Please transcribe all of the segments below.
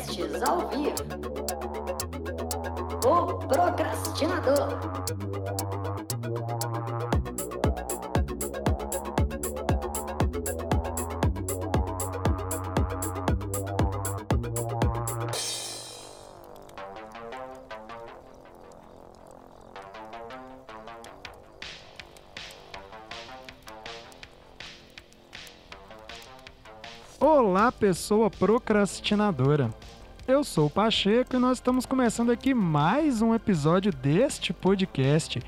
Podcasts ao vivo. O Procrastinador. Olá, pessoa procrastinadora. Eu sou o Pacheco e nós estamos começando aqui mais um episódio deste podcast.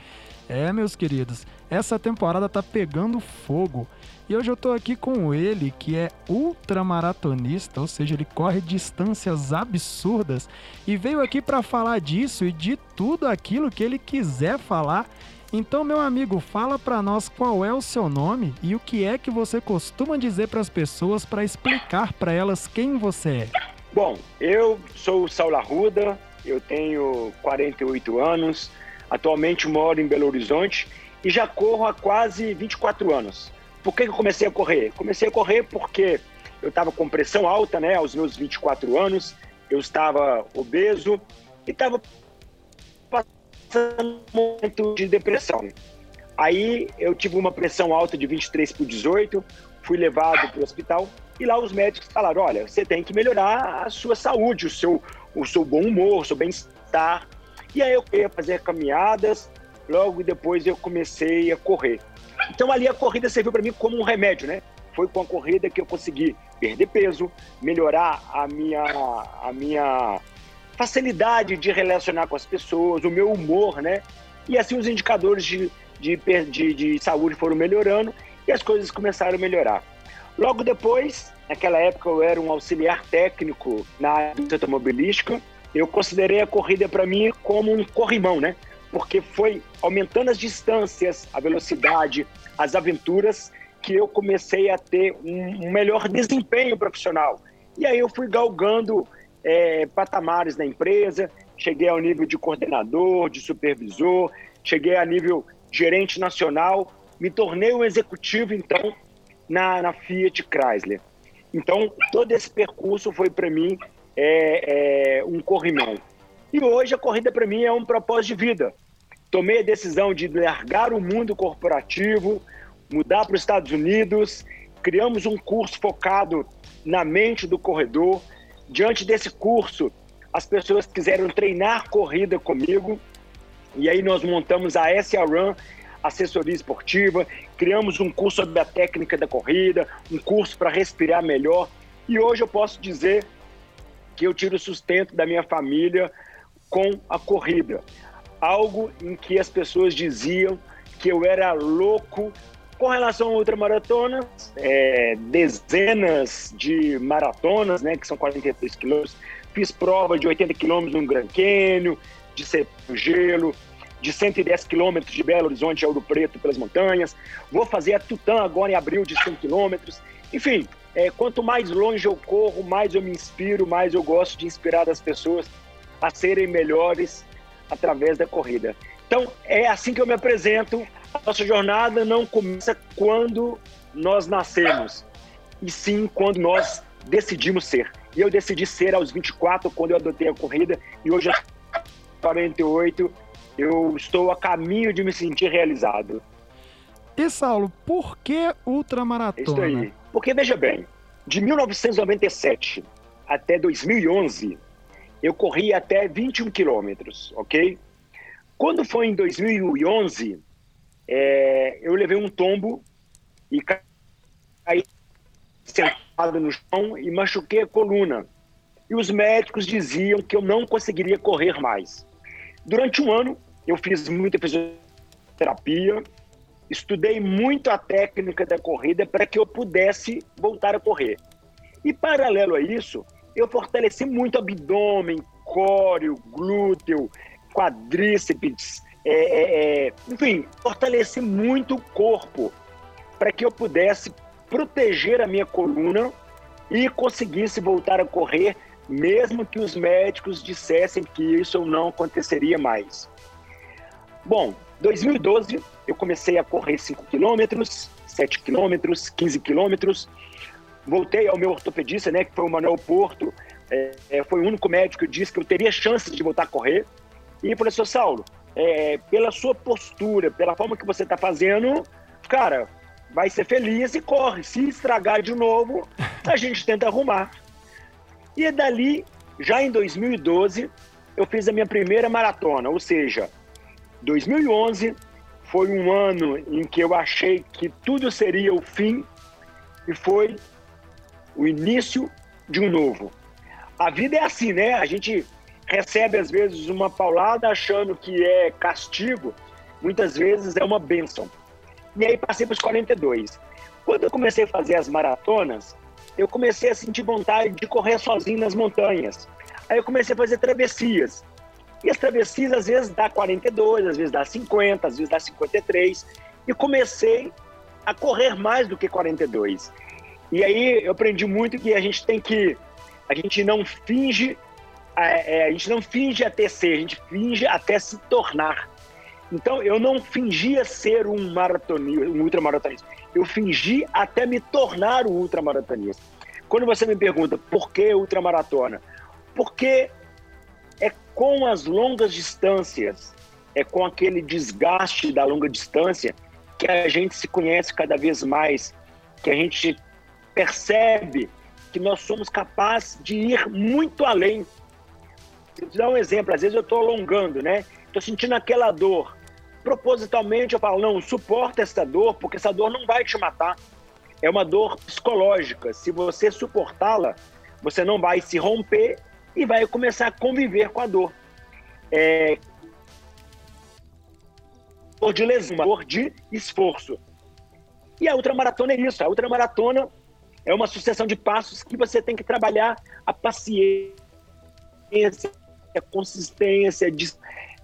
É, meus queridos, essa temporada tá pegando fogo. E hoje eu tô aqui com ele, que é ultramaratonista, ou seja, ele corre distâncias absurdas e veio aqui para falar disso e de tudo aquilo que ele quiser falar. Então, meu amigo, fala para nós qual é o seu nome e o que é que você costuma dizer para as pessoas para explicar para elas quem você é. Bom, eu sou o Saulo Arruda, eu tenho 48 anos, atualmente moro em Belo Horizonte e já corro há quase 24 anos. Por que eu comecei a correr? Comecei a correr porque eu estava com pressão alta, né, aos meus 24 anos, eu estava obeso e estava passando um momento de depressão. Aí eu tive uma pressão alta de 23 por 18, fui levado para o hospital e lá os médicos falaram: olha, você tem que melhorar a sua saúde, o seu, o seu bom humor, o seu bem-estar. E aí eu ia fazer caminhadas, logo depois eu comecei a correr. Então ali a corrida serviu para mim como um remédio, né? Foi com a corrida que eu consegui perder peso, melhorar a minha, a minha facilidade de relacionar com as pessoas, o meu humor, né? E assim os indicadores de, de, de, de saúde foram melhorando e as coisas começaram a melhorar. Logo depois, naquela época eu era um auxiliar técnico na área automobilística, eu considerei a corrida para mim como um corrimão, né? Porque foi aumentando as distâncias, a velocidade, as aventuras, que eu comecei a ter um melhor desempenho profissional. E aí eu fui galgando é, patamares na empresa, cheguei ao nível de coordenador, de supervisor, cheguei a nível gerente nacional, me tornei um executivo, então, na, na Fiat Chrysler. Então, todo esse percurso foi para mim é, é, um corrimão. E hoje a corrida para mim é um propósito de vida. Tomei a decisão de largar o mundo corporativo, mudar para os Estados Unidos, criamos um curso focado na mente do corredor. Diante desse curso, as pessoas quiseram treinar corrida comigo, e aí nós montamos a SA Run, assessoria esportiva, criamos um curso sobre a técnica da corrida, um curso para respirar melhor. E hoje eu posso dizer que eu tiro sustento da minha família com a corrida. Algo em que as pessoas diziam que eu era louco com relação a ultramaratonas, é, dezenas de maratonas, né, que são 43 quilômetros. Fiz prova de 80 quilômetros no Gran Canyon, de Gelo, de 110 quilômetros de Belo Horizonte a Ouro Preto pelas montanhas. Vou fazer a Tutã agora em abril de 100 quilômetros. Enfim, é, quanto mais longe eu corro, mais eu me inspiro, mais eu gosto de inspirar as pessoas a serem melhores através da corrida. Então, é assim que eu me apresento. A nossa jornada não começa quando nós nascemos, e sim quando nós decidimos ser. E eu decidi ser aos 24, quando eu adotei a corrida, e hoje aos 48 eu estou a caminho de me sentir realizado. E Saulo, por que ultramaratona? Isso aí. Porque veja bem, de 1997 até 2011, eu corri até 21 quilômetros, ok? Quando foi em 2011, é, eu levei um tombo e caí sentado no chão e machuquei a coluna. E os médicos diziam que eu não conseguiria correr mais. Durante um ano, eu fiz muita fisioterapia, estudei muito a técnica da corrida para que eu pudesse voltar a correr. E paralelo a isso, eu fortaleci muito abdômen, córeo, glúteo, quadríceps, é, é, é, enfim, fortaleci muito o corpo para que eu pudesse proteger a minha coluna e conseguisse voltar a correr mesmo que os médicos dissessem que isso não aconteceria mais. Bom, 2012 eu comecei a correr 5 quilômetros, 7 quilômetros, 15 quilômetros. Voltei ao meu ortopedista, né, que foi o Manuel Porto, é, é, foi o único médico que disse que eu teria chance de voltar a correr. E falei, seu Saulo, é, pela sua postura, pela forma que você está fazendo, cara, vai ser feliz e corre. Se estragar de novo, a gente tenta arrumar. E dali, já em 2012, eu fiz a minha primeira maratona, ou seja, 2011 foi um ano em que eu achei que tudo seria o fim e foi o início de um novo. A vida é assim, né? A gente recebe às vezes uma paulada achando que é castigo, muitas vezes é uma bênção. E aí passei para os 42. Quando eu comecei a fazer as maratonas, eu comecei a sentir vontade de correr sozinho nas montanhas. Aí eu comecei a fazer travessias. E as travessias às vezes dá 42, às vezes dá 50, às vezes dá 53. E comecei a correr mais do que 42. E aí eu aprendi muito que a gente tem que a gente não finge é, é, a gente não finge até ser, a gente finge até se tornar. Então eu não fingia ser um maratonista, um ultramaratonista. Eu fingi até me tornar um ultramaratonista. Quando você me pergunta por que ultramaratona, porque é com as longas distâncias, é com aquele desgaste da longa distância que a gente se conhece cada vez mais, que a gente percebe que nós somos capazes de ir muito além. Vou te dar um exemplo, às vezes eu estou alongando, né? Estou sentindo aquela dor. Propositalmente eu falo, não, suporta essa dor, porque essa dor não vai te matar. É uma dor psicológica. Se você suportá-la, você não vai se romper e vai começar a conviver com a dor. É... Dor de lesão, dor de esforço. E a ultramaratona é isso. A ultramaratona é uma sucessão de passos que você tem que trabalhar a paciência, a consistência, de,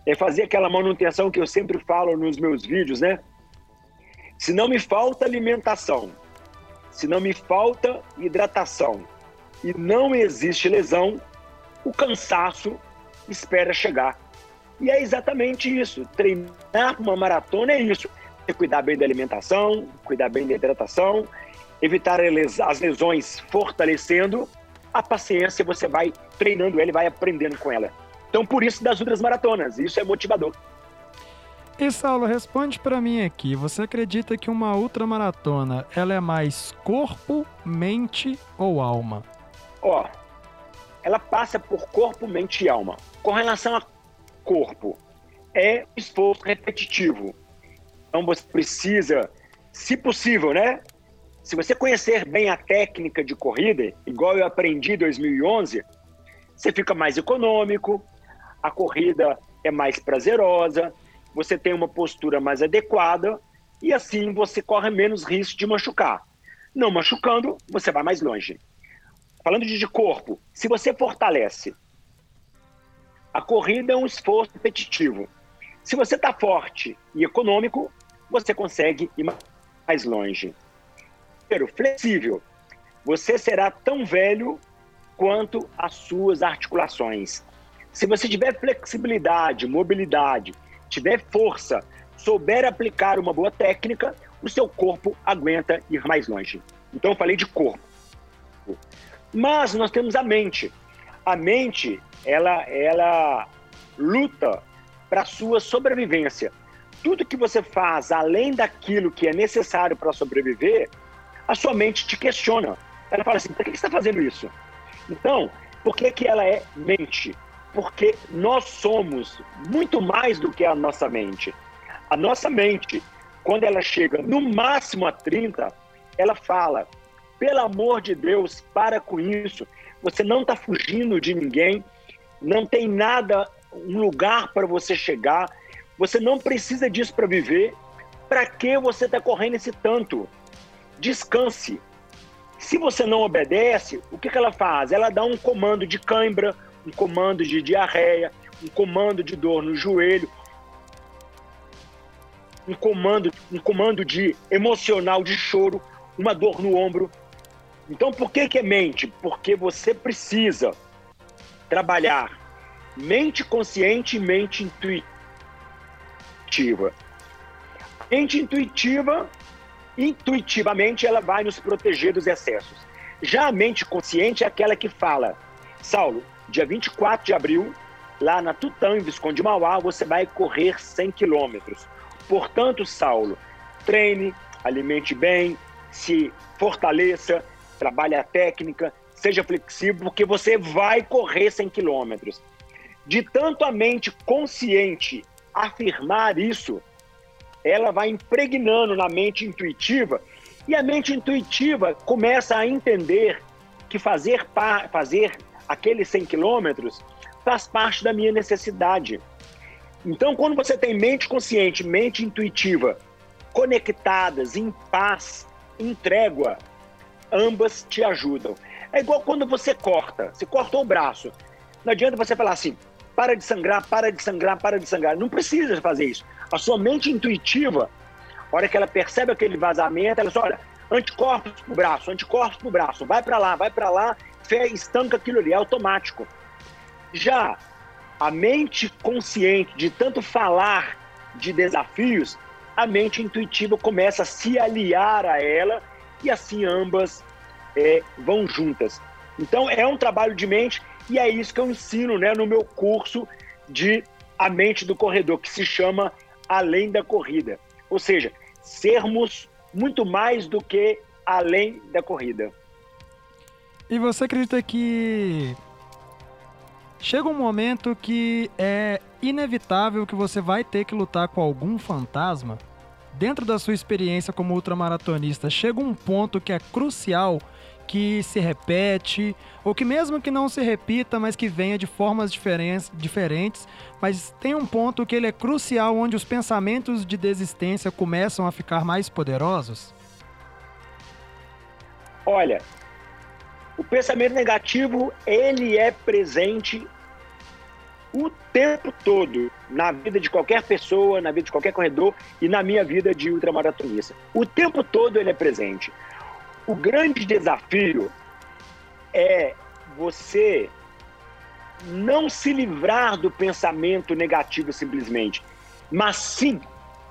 é fazer aquela manutenção que eu sempre falo nos meus vídeos, né? Se não me falta alimentação, se não me falta hidratação e não existe lesão, o cansaço espera chegar. E é exatamente isso. Treinar uma maratona é isso. É cuidar bem da alimentação, cuidar bem da hidratação evitar as lesões fortalecendo, a paciência você vai treinando ela e vai aprendendo com ela. Então, por isso das outras maratonas, isso é motivador. E Saulo, responde para mim aqui, você acredita que uma ultramaratona, ela é mais corpo, mente ou alma? Ó, ela passa por corpo, mente e alma. Com relação a corpo, é esforço repetitivo. Então você precisa, se possível, né, se você conhecer bem a técnica de corrida, igual eu aprendi em 2011, você fica mais econômico, a corrida é mais prazerosa, você tem uma postura mais adequada e assim você corre menos risco de machucar. Não machucando, você vai mais longe. Falando de corpo, se você fortalece, a corrida é um esforço repetitivo. Se você está forte e econômico, você consegue ir mais longe flexível. Você será tão velho quanto as suas articulações. Se você tiver flexibilidade, mobilidade, tiver força, souber aplicar uma boa técnica, o seu corpo aguenta ir mais longe. Então eu falei de corpo. Mas nós temos a mente. A mente, ela, ela luta para sua sobrevivência. Tudo que você faz além daquilo que é necessário para sobreviver, a sua mente te questiona. Ela fala assim: por que você está fazendo isso? Então, por que, que ela é mente? Porque nós somos muito mais do que a nossa mente. A nossa mente, quando ela chega no máximo a 30, ela fala: pelo amor de Deus, para com isso. Você não está fugindo de ninguém, não tem nada, um lugar para você chegar, você não precisa disso para viver. Para que você está correndo esse tanto? descanse. Se você não obedece, o que, que ela faz? Ela dá um comando de cãibra, um comando de diarreia, um comando de dor no joelho, um comando, um comando de emocional de choro, uma dor no ombro. Então, por que, que é mente? Porque você precisa trabalhar mente consciente e mente intuitiva. Mente intuitiva intuitivamente ela vai nos proteger dos excessos. Já a mente consciente é aquela que fala: Saulo, dia 24 de abril, lá na Tutã, em Visconde Mauá, você vai correr 100 quilômetros. Portanto, Saulo, treine, alimente bem, se fortaleça, trabalhe a técnica, seja flexível, porque você vai correr 100 quilômetros. De tanto a mente consciente afirmar isso, ela vai impregnando na mente intuitiva e a mente intuitiva começa a entender que fazer, fazer aqueles 100 quilômetros faz parte da minha necessidade. Então, quando você tem mente consciente, mente intuitiva, conectadas, em paz, em trégua, ambas te ajudam. É igual quando você corta, você cortou o braço. Não adianta você falar assim, para de sangrar, para de sangrar, para de sangrar. Não precisa fazer isso. A sua mente intuitiva, a hora que ela percebe aquele vazamento, ela só olha, anticorpos pro braço, anticorpos pro braço, vai para lá, vai para lá, fé estanca aquilo ali, é automático. Já a mente consciente de tanto falar de desafios, a mente intuitiva começa a se aliar a ela e assim ambas é, vão juntas. Então é um trabalho de mente e é isso que eu ensino né, no meu curso de A Mente do Corredor, que se chama Além da Corrida. Ou seja, sermos muito mais do que além da corrida. E você acredita que chega um momento que é inevitável que você vai ter que lutar com algum fantasma? Dentro da sua experiência como ultramaratonista, chega um ponto que é crucial que se repete, ou que mesmo que não se repita, mas que venha de formas diferentes, mas tem um ponto que ele é crucial onde os pensamentos de desistência começam a ficar mais poderosos? Olha, o pensamento negativo, ele é presente o tempo todo na vida de qualquer pessoa, na vida de qualquer corredor e na minha vida de ultramaratonista. O tempo todo ele é presente. O grande desafio é você não se livrar do pensamento negativo simplesmente, mas sim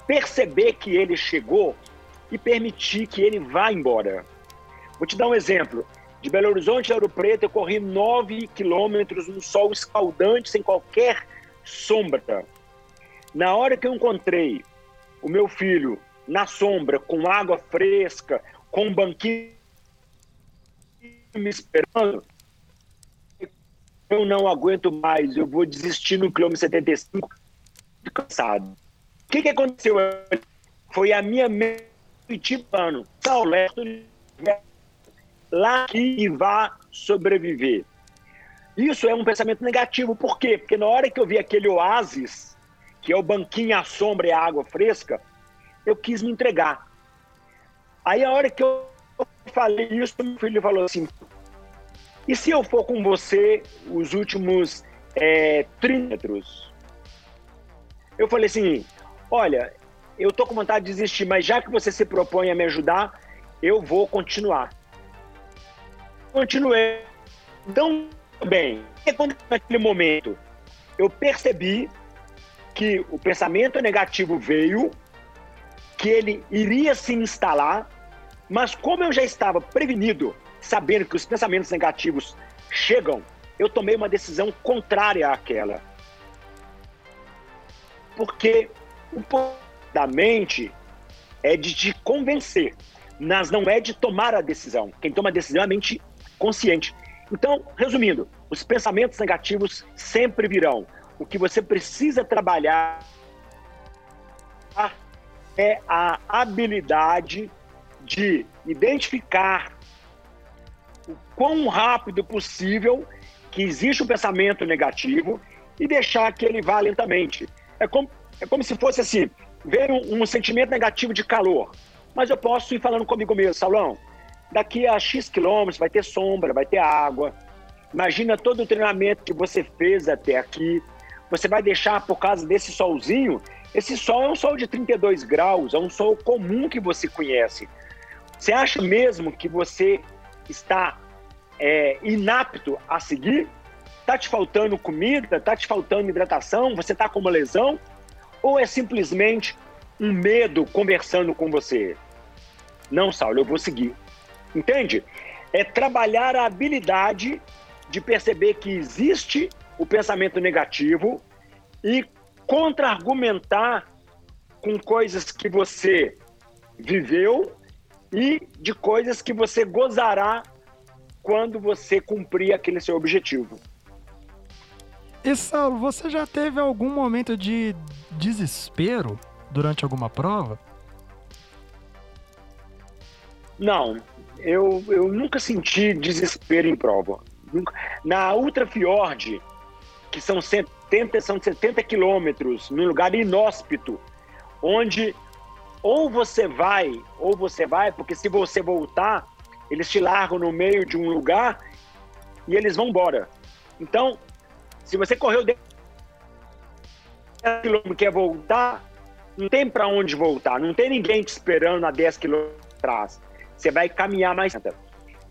perceber que ele chegou e permitir que ele vá embora. Vou te dar um exemplo. De Belo Horizonte a Ouro Preto, eu corri 9 quilômetros no sol escaldante, sem qualquer sombra. Na hora que eu encontrei o meu filho na sombra, com água fresca, com um banquinho me esperando, eu não aguento mais, eu vou desistir no quilômetro 75, cansado. O que, que aconteceu? Foi a minha mente ano, Saulo, lá que vá sobreviver. Isso é um pensamento negativo, por quê? Porque na hora que eu vi aquele oásis, que é o banquinho à sombra e a água fresca, eu quis me entregar. Aí a hora que eu falei isso, meu filho falou assim: e se eu for com você os últimos é, 30 metros? Eu falei assim: olha, eu tô com vontade de desistir, mas já que você se propõe a me ajudar, eu vou continuar. Continuei. Então, bem, o que aconteceu naquele momento? Eu percebi que o pensamento negativo veio, que ele iria se instalar, mas como eu já estava prevenido, sabendo que os pensamentos negativos chegam, eu tomei uma decisão contrária àquela. Porque o poder da mente é de te convencer, mas não é de tomar a decisão. Quem toma a decisão é a mente consciente. Então, resumindo, os pensamentos negativos sempre virão. O que você precisa trabalhar é a habilidade de identificar o quão rápido possível que existe um pensamento negativo e deixar que ele vá lentamente. É como, é como se fosse assim, ver um, um sentimento negativo de calor, mas eu posso ir falando comigo mesmo, Salão, daqui a X quilômetros vai ter sombra, vai ter água. Imagina todo o treinamento que você fez até aqui. Você vai deixar por causa desse solzinho? Esse sol é um sol de 32 graus, é um sol comum que você conhece. Você acha mesmo que você está é, inapto a seguir? Está te faltando comida? Está te faltando hidratação? Você está com uma lesão? Ou é simplesmente um medo conversando com você? Não, Saulo, eu vou seguir. Entende? É trabalhar a habilidade de perceber que existe o pensamento negativo e contra-argumentar com coisas que você viveu e de coisas que você gozará quando você cumprir aquele seu objetivo. E Saulo, você já teve algum momento de desespero durante alguma prova? Não, eu, eu nunca senti desespero em prova. Na Ultra Fiord, que são 70, são 70 quilômetros, num lugar inóspito, onde ou você vai, ou você vai, porque se você voltar, eles te largam no meio de um lugar e eles vão embora. Então, se você correu 10 quilômetros e quer voltar, não tem para onde voltar, não tem ninguém te esperando a 10 quilômetros atrás. Você vai caminhar mais.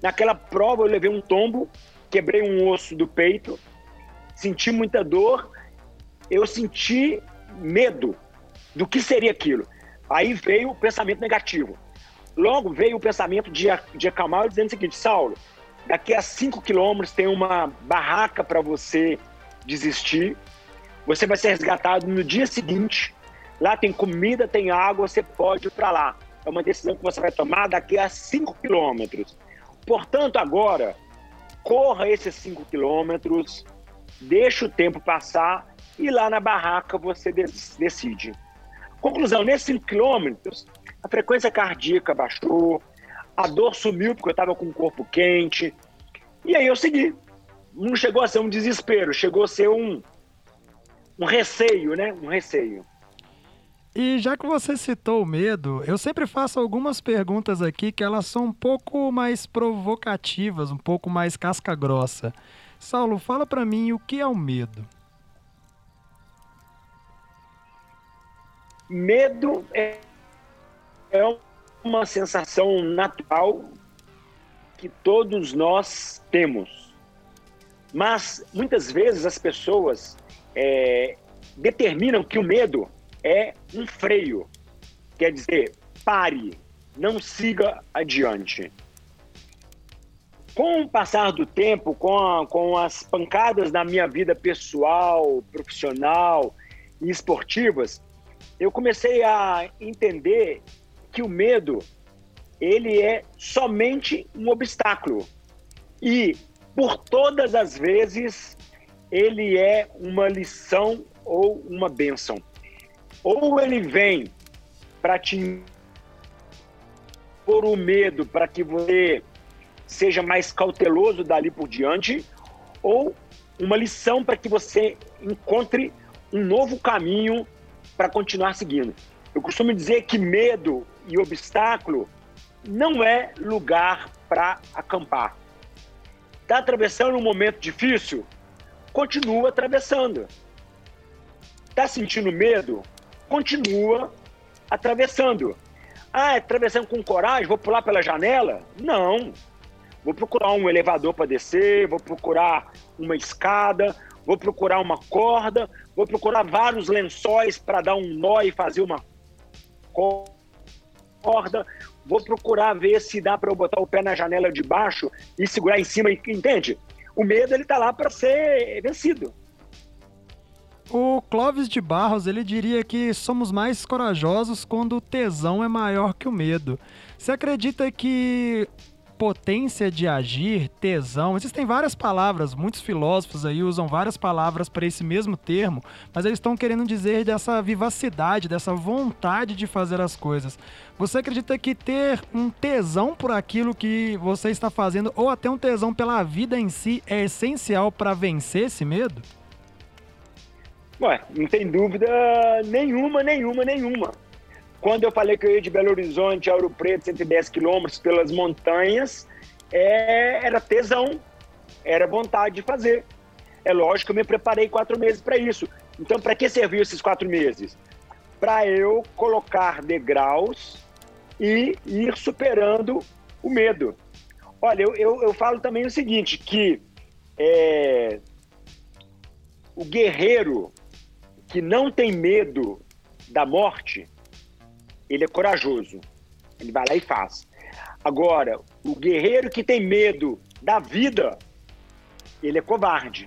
Naquela prova eu levei um tombo, quebrei um osso do peito, senti muita dor, eu senti medo do que seria aquilo. Aí veio o pensamento negativo. Logo veio o pensamento de, de acalmar, dizendo o seguinte: Saulo, daqui a 5 quilômetros tem uma barraca para você desistir. Você vai ser resgatado no dia seguinte. Lá tem comida, tem água, você pode ir para lá. É uma decisão que você vai tomar daqui a 5 quilômetros. Portanto, agora, corra esses 5 quilômetros, deixa o tempo passar e lá na barraca você decide. Conclusão, nesses 5 quilômetros, a frequência cardíaca baixou, a dor sumiu porque eu estava com o corpo quente. E aí eu segui. Não chegou a ser um desespero, chegou a ser um, um receio, né? Um receio. E já que você citou o medo, eu sempre faço algumas perguntas aqui que elas são um pouco mais provocativas, um pouco mais casca grossa. Saulo, fala para mim o que é o medo. Medo é, é uma sensação natural que todos nós temos. Mas muitas vezes as pessoas é, determinam que o medo é um freio. Quer dizer, pare, não siga adiante. Com o passar do tempo, com, a, com as pancadas na minha vida pessoal, profissional e esportivas, eu comecei a entender que o medo ele é somente um obstáculo e por todas as vezes ele é uma lição ou uma bênção. Ou ele vem para te por o medo para que você seja mais cauteloso dali por diante, ou uma lição para que você encontre um novo caminho para continuar seguindo. Eu costumo dizer que medo e obstáculo não é lugar para acampar. Está atravessando um momento difícil? Continua atravessando. Está sentindo medo? Continua atravessando. Ah, é atravessando com coragem, vou pular pela janela? Não. Vou procurar um elevador para descer, vou procurar uma escada, vou procurar uma corda, vou procurar vários lençóis para dar um nó e fazer uma corda, vou procurar ver se dá para eu botar o pé na janela de baixo e segurar em cima, entende? O medo ele tá lá para ser vencido. O Clóvis de Barros ele diria que somos mais corajosos quando o tesão é maior que o medo. Você acredita que potência de agir, tesão. Existem várias palavras, muitos filósofos aí usam várias palavras para esse mesmo termo, mas eles estão querendo dizer dessa vivacidade, dessa vontade de fazer as coisas. Você acredita que ter um tesão por aquilo que você está fazendo ou até um tesão pela vida em si é essencial para vencer esse medo? Ué, não tem dúvida nenhuma, nenhuma, nenhuma. Quando eu falei que eu ia de Belo Horizonte a Ouro Preto, 110 quilômetros pelas montanhas, é, era tesão, era vontade de fazer. É lógico que eu me preparei quatro meses para isso. Então, para que serviu esses quatro meses? Para eu colocar degraus e ir superando o medo. Olha, eu, eu, eu falo também o seguinte, que é, o guerreiro que não tem medo da morte, ele é corajoso. Ele vai lá e faz. Agora, o guerreiro que tem medo da vida, ele é covarde.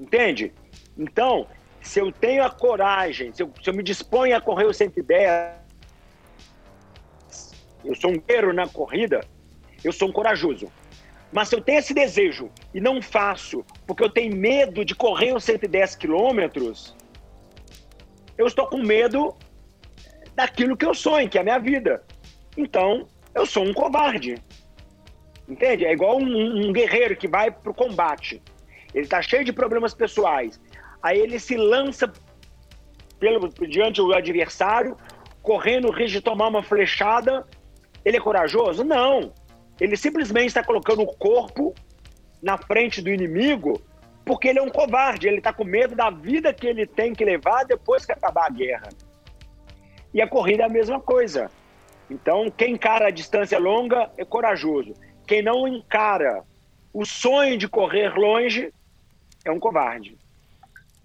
Entende? Então, se eu tenho a coragem, se eu, se eu me disponho a correr o 110, eu sou um guerreiro na corrida, eu sou um corajoso. Mas se eu tenho esse desejo e não faço porque eu tenho medo de correr os 110 quilômetros, eu estou com medo daquilo que eu sonho, que é a minha vida. Então, eu sou um covarde. Entende? É igual um, um guerreiro que vai para o combate. Ele está cheio de problemas pessoais. Aí ele se lança pelo, diante do adversário, correndo o risco de tomar uma flechada. Ele é corajoso? Não. Ele simplesmente está colocando o corpo na frente do inimigo porque ele é um covarde. Ele está com medo da vida que ele tem que levar depois que acabar a guerra. E a corrida é a mesma coisa. Então, quem encara a distância longa é corajoso. Quem não encara o sonho de correr longe é um covarde.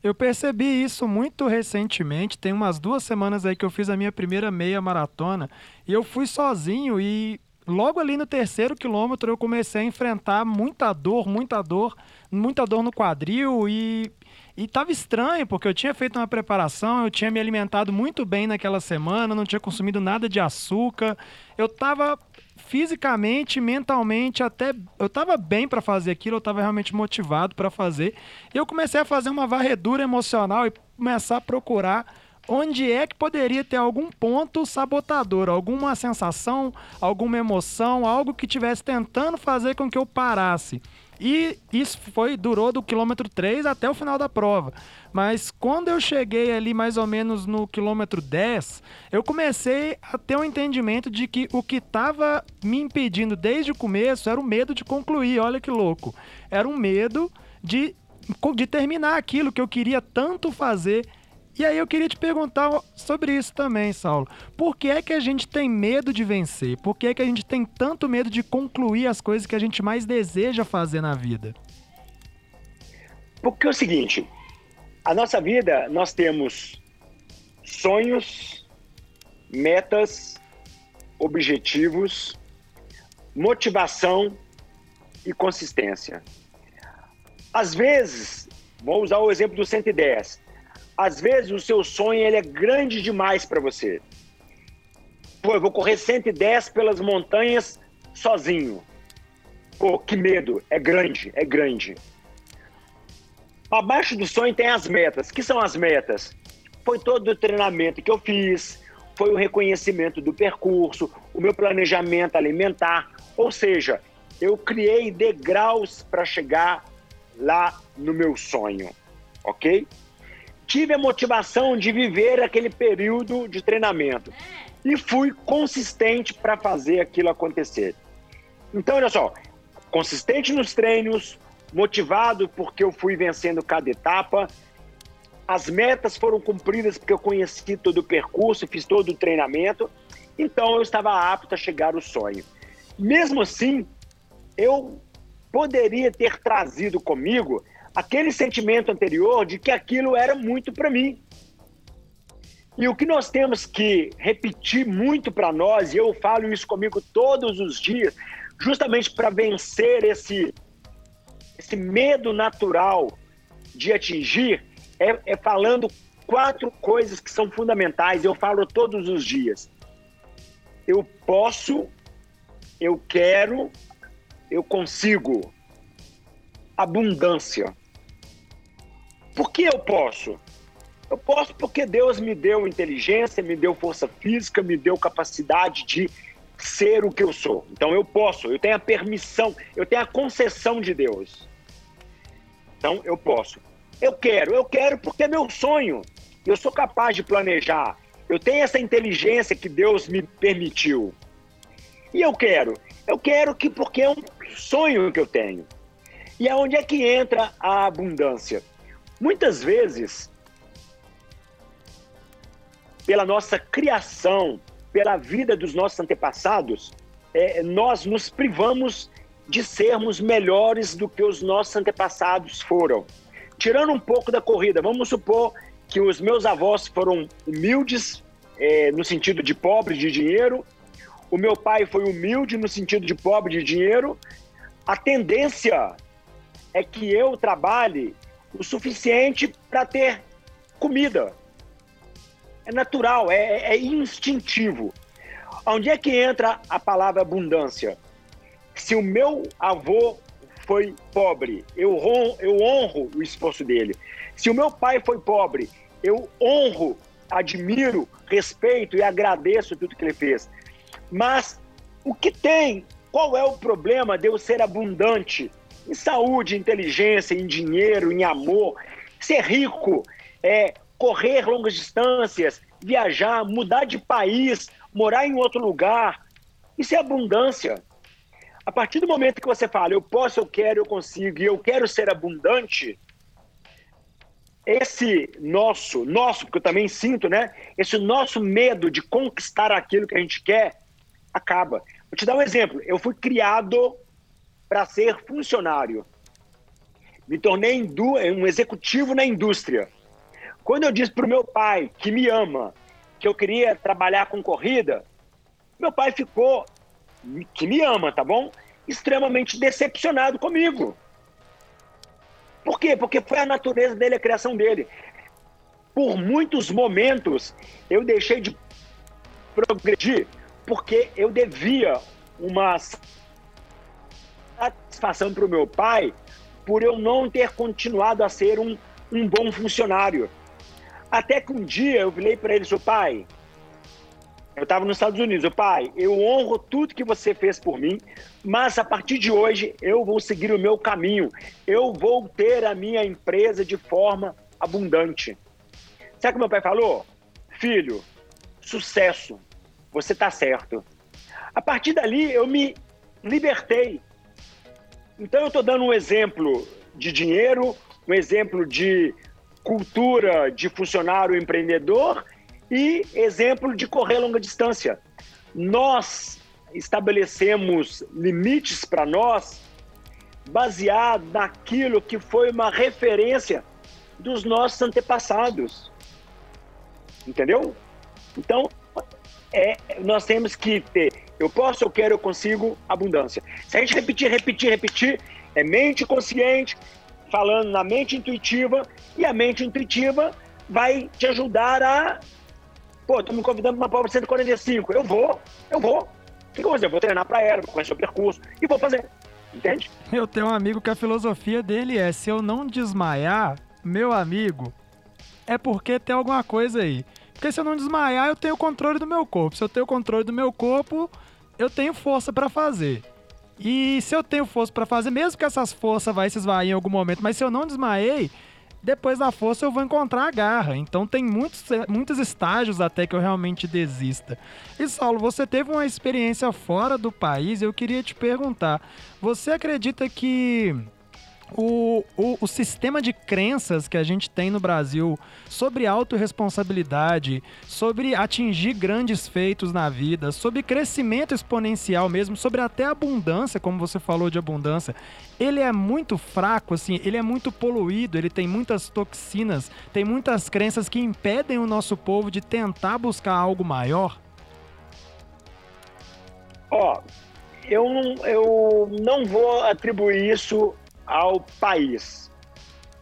Eu percebi isso muito recentemente, tem umas duas semanas aí que eu fiz a minha primeira meia maratona e eu fui sozinho e logo ali no terceiro quilômetro eu comecei a enfrentar muita dor, muita dor, muita dor no quadril e e tava estranho, porque eu tinha feito uma preparação, eu tinha me alimentado muito bem naquela semana, não tinha consumido nada de açúcar. Eu tava fisicamente, mentalmente, até eu tava bem para fazer aquilo, eu tava realmente motivado para fazer. E eu comecei a fazer uma varredura emocional e começar a procurar onde é que poderia ter algum ponto sabotador, alguma sensação, alguma emoção, algo que tivesse tentando fazer com que eu parasse. E isso foi durou do quilômetro 3 até o final da prova. Mas quando eu cheguei ali mais ou menos no quilômetro 10, eu comecei a ter um entendimento de que o que estava me impedindo desde o começo era o medo de concluir. Olha que louco. Era um medo de, de terminar aquilo que eu queria tanto fazer e aí eu queria te perguntar sobre isso também, Saulo. Por que é que a gente tem medo de vencer? Por que é que a gente tem tanto medo de concluir as coisas que a gente mais deseja fazer na vida? Porque é o seguinte, a nossa vida, nós temos sonhos, metas, objetivos, motivação e consistência. Às vezes, vou usar o exemplo do 110 às vezes o seu sonho ele é grande demais para você. Pô, eu vou correr 110 pelas montanhas sozinho. Pô, que medo. É grande, é grande. Abaixo do sonho tem as metas. que são as metas? Foi todo o treinamento que eu fiz, foi o reconhecimento do percurso, o meu planejamento alimentar. Ou seja, eu criei degraus para chegar lá no meu sonho, ok? Tive a motivação de viver aquele período de treinamento e fui consistente para fazer aquilo acontecer. Então, olha só, consistente nos treinos, motivado porque eu fui vencendo cada etapa, as metas foram cumpridas porque eu conheci todo o percurso, fiz todo o treinamento, então eu estava apto a chegar ao sonho. Mesmo assim, eu poderia ter trazido comigo aquele sentimento anterior de que aquilo era muito para mim. E o que nós temos que repetir muito para nós, e eu falo isso comigo todos os dias, justamente para vencer esse, esse medo natural de atingir, é, é falando quatro coisas que são fundamentais. Eu falo todos os dias. Eu posso, eu quero, eu consigo. Abundância. Por que eu posso? Eu posso porque Deus me deu inteligência, me deu força física, me deu capacidade de ser o que eu sou. Então eu posso, eu tenho a permissão, eu tenho a concessão de Deus. Então eu posso. Eu quero, eu quero porque é meu sonho. Eu sou capaz de planejar. Eu tenho essa inteligência que Deus me permitiu. E eu quero. Eu quero que porque é um sonho que eu tenho. E aonde é que entra a abundância? Muitas vezes, pela nossa criação, pela vida dos nossos antepassados, é, nós nos privamos de sermos melhores do que os nossos antepassados foram. Tirando um pouco da corrida, vamos supor que os meus avós foram humildes, é, no sentido de pobre de dinheiro, o meu pai foi humilde no sentido de pobre de dinheiro. A tendência é que eu trabalhe o suficiente para ter comida. É natural, é, é instintivo. Onde é que entra a palavra abundância? Se o meu avô foi pobre, eu honro, eu honro o esforço dele. Se o meu pai foi pobre, eu honro, admiro, respeito e agradeço tudo que ele fez. Mas o que tem? Qual é o problema de eu ser abundante em saúde, inteligência, em dinheiro, em amor? Ser rico, é correr longas distâncias, viajar, mudar de país, morar em outro lugar. Isso é abundância. A partir do momento que você fala, eu posso, eu quero, eu consigo, e eu quero ser abundante, esse nosso, nosso, porque eu também sinto, né? Esse nosso medo de conquistar aquilo que a gente quer acaba. Vou te dar um exemplo. Eu fui criado para ser funcionário. Me tornei um executivo na indústria. Quando eu disse para o meu pai, que me ama, que eu queria trabalhar com corrida, meu pai ficou, que me ama, tá bom? Extremamente decepcionado comigo. Por quê? Porque foi a natureza dele, a criação dele. Por muitos momentos eu deixei de progredir porque eu devia uma satisfação para o meu pai por eu não ter continuado a ser um, um bom funcionário. Até que um dia eu virei para ele, seu pai, eu estava nos Estados Unidos, o pai, eu honro tudo que você fez por mim, mas a partir de hoje eu vou seguir o meu caminho. Eu vou ter a minha empresa de forma abundante. Sabe o que meu pai falou? Filho, sucesso, você está certo. A partir dali eu me libertei. Então eu estou dando um exemplo de dinheiro, um exemplo de cultura de funcionário empreendedor e exemplo de correr longa distância. Nós estabelecemos limites para nós baseado naquilo que foi uma referência dos nossos antepassados. Entendeu? Então, é, nós temos que ter eu posso, eu quero, eu consigo, abundância. Se a gente repetir, repetir, repetir, é mente consciente, falando na mente intuitiva, e a mente intuitiva vai te ajudar a. Pô, tô me convidando para uma prova 145. Eu vou, eu vou. O que eu vou fazer? Eu vou treinar para ela, vou conhecer o percurso e vou fazer. Entende? Eu tenho um amigo que a filosofia dele é: se eu não desmaiar, meu amigo, é porque tem alguma coisa aí. Porque se eu não desmaiar, eu tenho o controle do meu corpo. Se eu tenho o controle do meu corpo, eu tenho força para fazer. E se eu tenho força para fazer, mesmo que essas forças vai se esvair em algum momento, mas se eu não desmaiei, depois da força eu vou encontrar a garra. Então tem muitos, muitos estágios até que eu realmente desista. E Saulo, você teve uma experiência fora do país, eu queria te perguntar, você acredita que o, o, o, sistema de crenças que a gente tem no Brasil sobre autorresponsabilidade, sobre atingir grandes feitos na vida, sobre crescimento exponencial mesmo, sobre até abundância, como você falou de abundância, ele é muito fraco, assim, ele é muito poluído, ele tem muitas toxinas, tem muitas crenças que impedem o nosso povo de tentar buscar algo maior? Ó, eu, eu não vou atribuir isso ao país.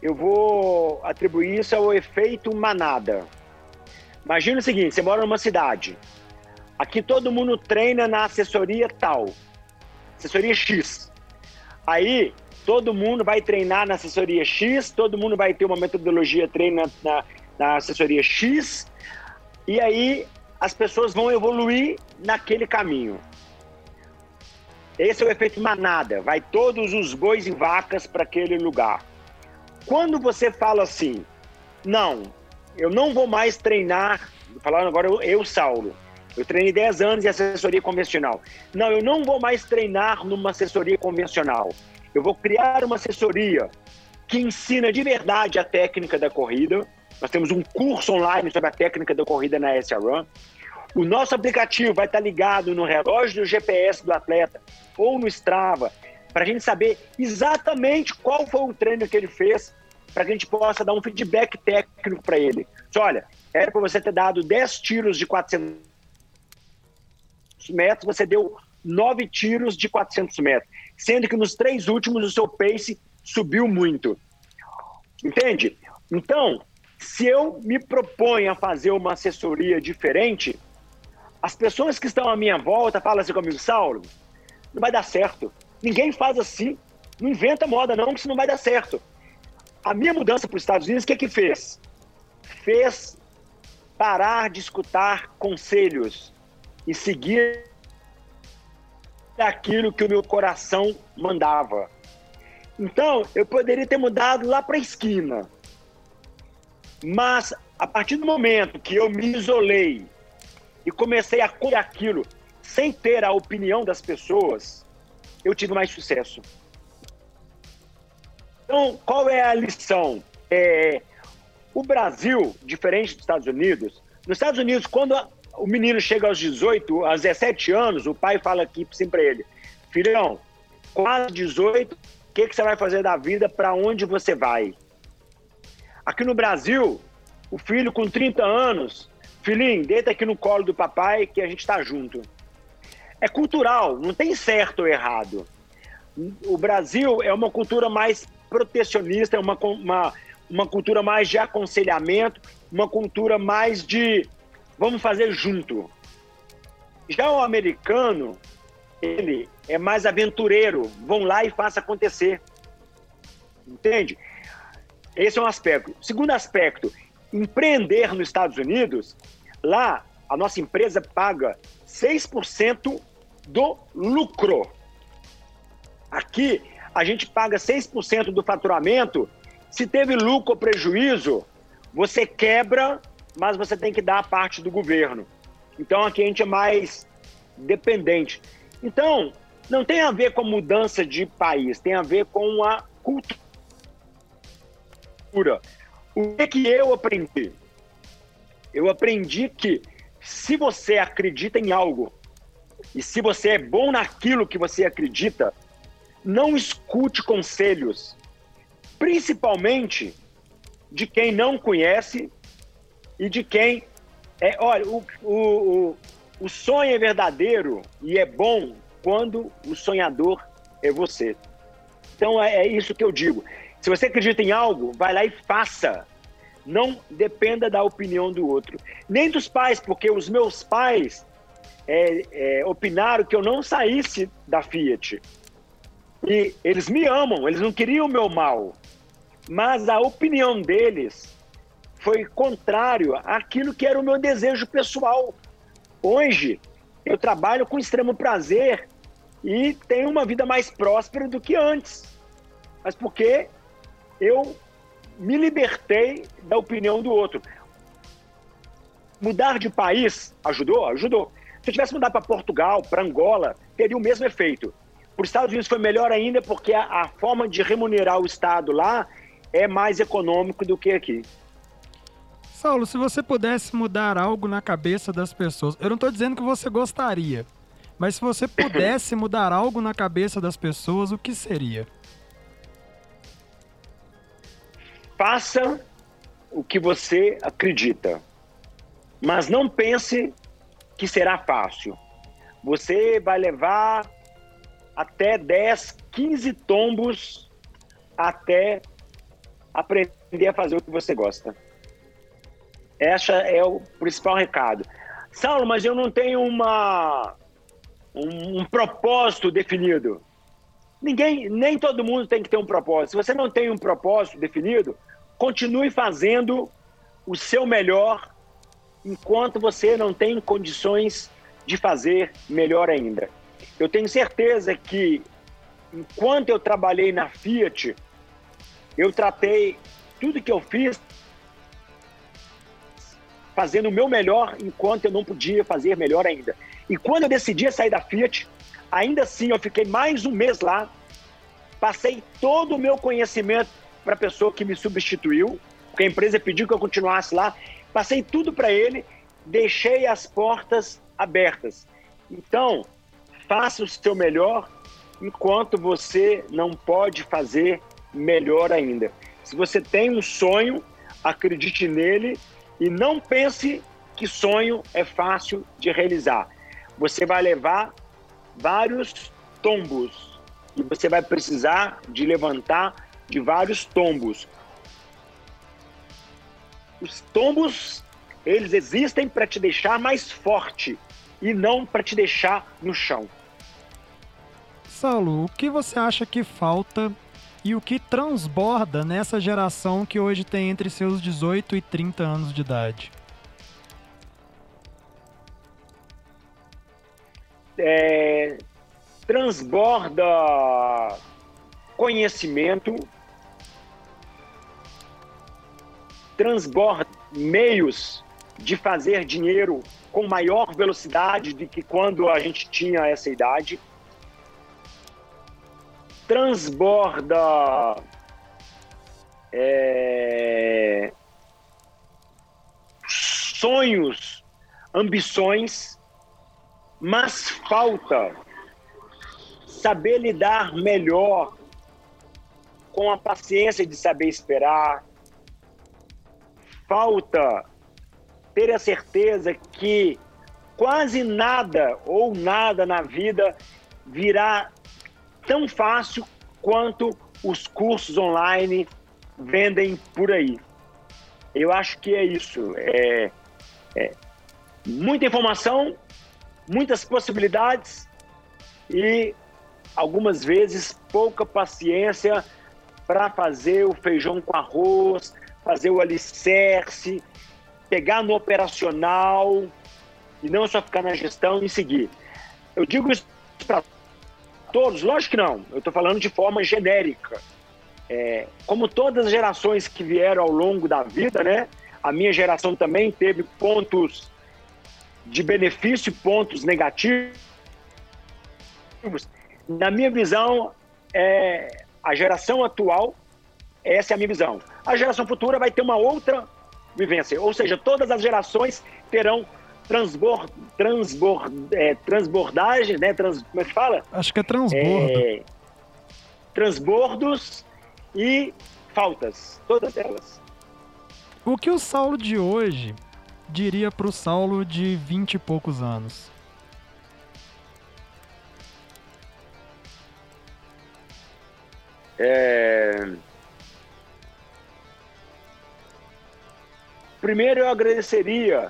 Eu vou atribuir isso ao efeito manada. Imagina o seguinte: você mora numa cidade. Aqui todo mundo treina na assessoria tal, assessoria X. Aí todo mundo vai treinar na assessoria X, todo mundo vai ter uma metodologia treina na, na assessoria X, e aí as pessoas vão evoluir naquele caminho. Esse é o efeito manada, vai todos os bois e vacas para aquele lugar. Quando você fala assim, não, eu não vou mais treinar, falando agora eu, eu Saulo, eu treinei 10 anos em assessoria convencional. Não, eu não vou mais treinar numa assessoria convencional. Eu vou criar uma assessoria que ensina de verdade a técnica da corrida. Nós temos um curso online sobre a técnica da corrida na SRAM. O nosso aplicativo vai estar ligado no relógio do GPS do atleta ou no Strava, para a gente saber exatamente qual foi o treino que ele fez, para que a gente possa dar um feedback técnico para ele. Olha, era para você ter dado 10 tiros de 400 metros, você deu 9 tiros de 400 metros, sendo que nos três últimos o seu pace subiu muito. Entende? Então, se eu me proponho a fazer uma assessoria diferente, as pessoas que estão à minha volta falam assim comigo, Saulo, não vai dar certo. Ninguém faz assim. Não inventa moda, não, que isso não vai dar certo. A minha mudança para os Estados Unidos, o que, que fez? Fez parar de escutar conselhos e seguir aquilo que o meu coração mandava. Então, eu poderia ter mudado lá para a esquina. Mas, a partir do momento que eu me isolei e comecei a colher aquilo sem ter a opinião das pessoas, eu tive mais sucesso. Então, qual é a lição? É, o Brasil, diferente dos Estados Unidos, nos Estados Unidos, quando o menino chega aos 18, aos 17 anos, o pai fala aqui assim para ele: Filhão, quase 18, o que, que você vai fazer da vida? Para onde você vai? Aqui no Brasil, o filho com 30 anos, filhinho, deita aqui no colo do papai que a gente está junto. É cultural, não tem certo ou errado. O Brasil é uma cultura mais protecionista, é uma, uma, uma cultura mais de aconselhamento, uma cultura mais de vamos fazer junto. Já o americano, ele é mais aventureiro, vão lá e faça acontecer. Entende? Esse é um aspecto. Segundo aspecto, empreender nos Estados Unidos, lá a nossa empresa paga 6% do lucro. Aqui a gente paga 6% do faturamento. Se teve lucro ou prejuízo, você quebra, mas você tem que dar a parte do governo. Então aqui a gente é mais dependente. Então, não tem a ver com mudança de país, tem a ver com a cultura. O que, que eu aprendi? Eu aprendi que se você acredita em algo e se você é bom naquilo que você acredita, não escute conselhos, principalmente de quem não conhece e de quem é. Olha, o, o, o sonho é verdadeiro e é bom quando o sonhador é você. Então é, é isso que eu digo. Se você acredita em algo, vai lá e faça. Não dependa da opinião do outro. Nem dos pais, porque os meus pais é, é, opinaram que eu não saísse da Fiat. E eles me amam, eles não queriam o meu mal. Mas a opinião deles foi contrário àquilo que era o meu desejo pessoal. Hoje, eu trabalho com extremo prazer e tenho uma vida mais próspera do que antes. Mas porque eu me libertei da opinião do outro. Mudar de país ajudou? Ajudou. Se eu tivesse mudado para Portugal, para Angola, teria o mesmo efeito. Para os Estados Unidos foi melhor ainda porque a, a forma de remunerar o Estado lá é mais econômico do que aqui. Saulo, se você pudesse mudar algo na cabeça das pessoas, eu não estou dizendo que você gostaria, mas se você pudesse mudar algo na cabeça das pessoas, o que seria? Faça o que você acredita, mas não pense que será fácil. Você vai levar até 10, 15 tombos até aprender a fazer o que você gosta. Esse é o principal recado. Saulo, mas eu não tenho uma, um, um propósito definido. Ninguém, nem todo mundo tem que ter um propósito. Se você não tem um propósito definido, continue fazendo o seu melhor enquanto você não tem condições de fazer melhor ainda. Eu tenho certeza que, enquanto eu trabalhei na Fiat, eu tratei tudo que eu fiz fazendo o meu melhor enquanto eu não podia fazer melhor ainda. E quando eu decidi sair da Fiat, ainda assim eu fiquei mais um mês lá, passei todo o meu conhecimento para a pessoa que me substituiu, porque a empresa pediu que eu continuasse lá, passei tudo para ele, deixei as portas abertas. Então, faça o seu melhor enquanto você não pode fazer melhor ainda. Se você tem um sonho, acredite nele e não pense que sonho é fácil de realizar. Você vai levar vários tombos e você vai precisar de levantar de vários tombos. Os tombos, eles existem para te deixar mais forte e não para te deixar no chão. Saulo, o que você acha que falta e o que transborda nessa geração que hoje tem entre seus 18 e 30 anos de idade? É, transborda conhecimento, transborda meios de fazer dinheiro com maior velocidade do que quando a gente tinha essa idade. Transborda é, sonhos, ambições, mas falta saber lidar melhor com a paciência de saber esperar, falta ter a certeza que quase nada ou nada na vida virá tão fácil quanto os cursos online vendem por aí. Eu acho que é isso. É, é muita informação, muitas possibilidades e algumas vezes pouca paciência para fazer o feijão com arroz, fazer o alicerce, pegar no operacional e não só ficar na gestão e seguir. Eu digo isso para todos? Lógico que não. Eu estou falando de forma genérica. É, como todas as gerações que vieram ao longo da vida, né? A minha geração também teve pontos de benefício pontos negativos. Na minha visão, é, a geração atual, essa é a minha visão. A geração futura vai ter uma outra vivência, ou seja, todas as gerações terão transbord, transbord, é, transbordagem, né? Trans, como é que fala? Acho que é transbordo. É, transbordos e faltas, todas elas. O que o Saulo de hoje diria para o Saulo de vinte e poucos anos? É... Primeiro eu agradeceria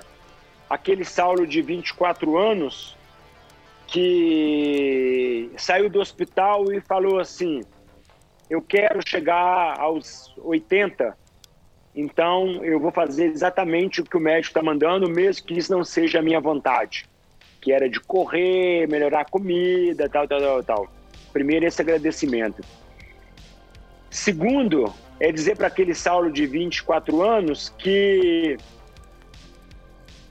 aquele Saulo de 24 anos que saiu do hospital e falou assim: Eu quero chegar aos 80, então eu vou fazer exatamente o que o médico está mandando, mesmo que isso não seja a minha vontade, que era de correr, melhorar a comida, tal, tal, tal, tal. Primeiro, esse agradecimento. Segundo, é dizer para aquele Saulo de 24 anos que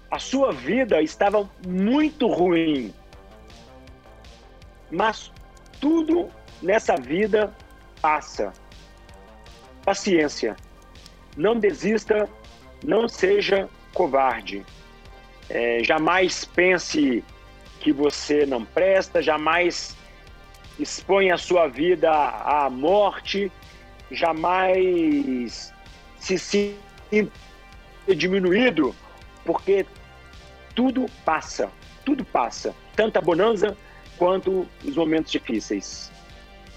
a sua vida estava muito ruim. Mas tudo nessa vida passa. Paciência. Não desista, não seja covarde. É, jamais pense que você não presta, jamais exponha a sua vida à morte, jamais se sinta diminuído porque tudo passa, tudo passa, tanto a bonança quanto os momentos difíceis.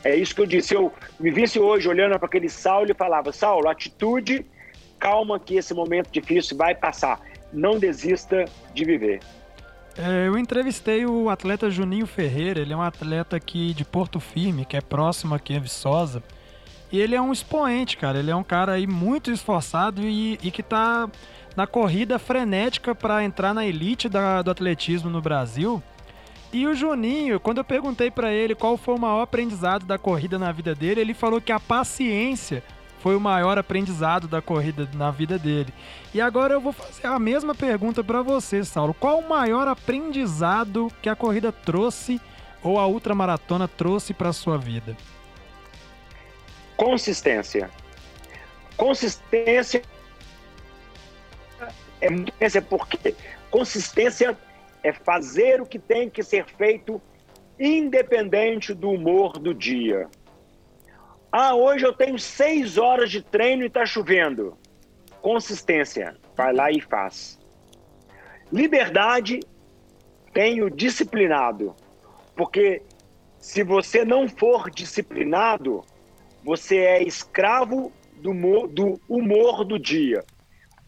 É isso que eu disse. Eu me visse hoje olhando para aquele Saulo e falava: Saulo, atitude, calma, que esse momento difícil vai passar. Não desista de viver. É, eu entrevistei o atleta Juninho Ferreira. Ele é um atleta aqui de Porto Firme, que é próximo aqui a Viçosa. E ele é um expoente, cara. Ele é um cara aí muito esforçado e, e que está na corrida frenética para entrar na elite da, do atletismo no Brasil. E o Juninho, quando eu perguntei para ele qual foi o maior aprendizado da corrida na vida dele, ele falou que a paciência foi o maior aprendizado da corrida na vida dele. E agora eu vou fazer a mesma pergunta para você, Saulo. Qual o maior aprendizado que a corrida trouxe ou a ultramaratona trouxe para sua vida? Consistência. Consistência é consistência porque consistência é fazer o que tem que ser feito independente do humor do dia. Ah, hoje eu tenho seis horas de treino e está chovendo. Consistência, vai lá e faz. Liberdade, tenho disciplinado. Porque se você não for disciplinado, você é escravo do humor do, humor do dia.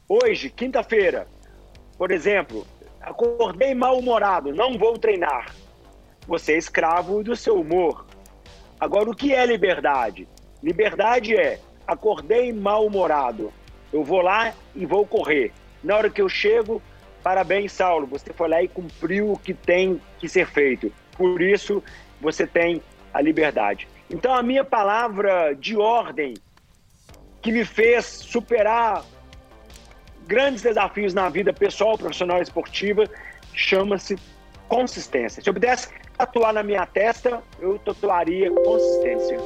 Hoje, quinta-feira, por exemplo, acordei mal-humorado, não vou treinar. Você é escravo do seu humor. Agora, o que é liberdade? Liberdade é acordei mal-humorado, eu vou lá e vou correr. Na hora que eu chego, parabéns, Saulo, você foi lá e cumpriu o que tem que ser feito. Por isso, você tem a liberdade. Então, a minha palavra de ordem que me fez superar grandes desafios na vida pessoal, profissional e esportiva chama-se consistência. Se eu pudesse tatuar na minha testa, eu tatuaria consistência.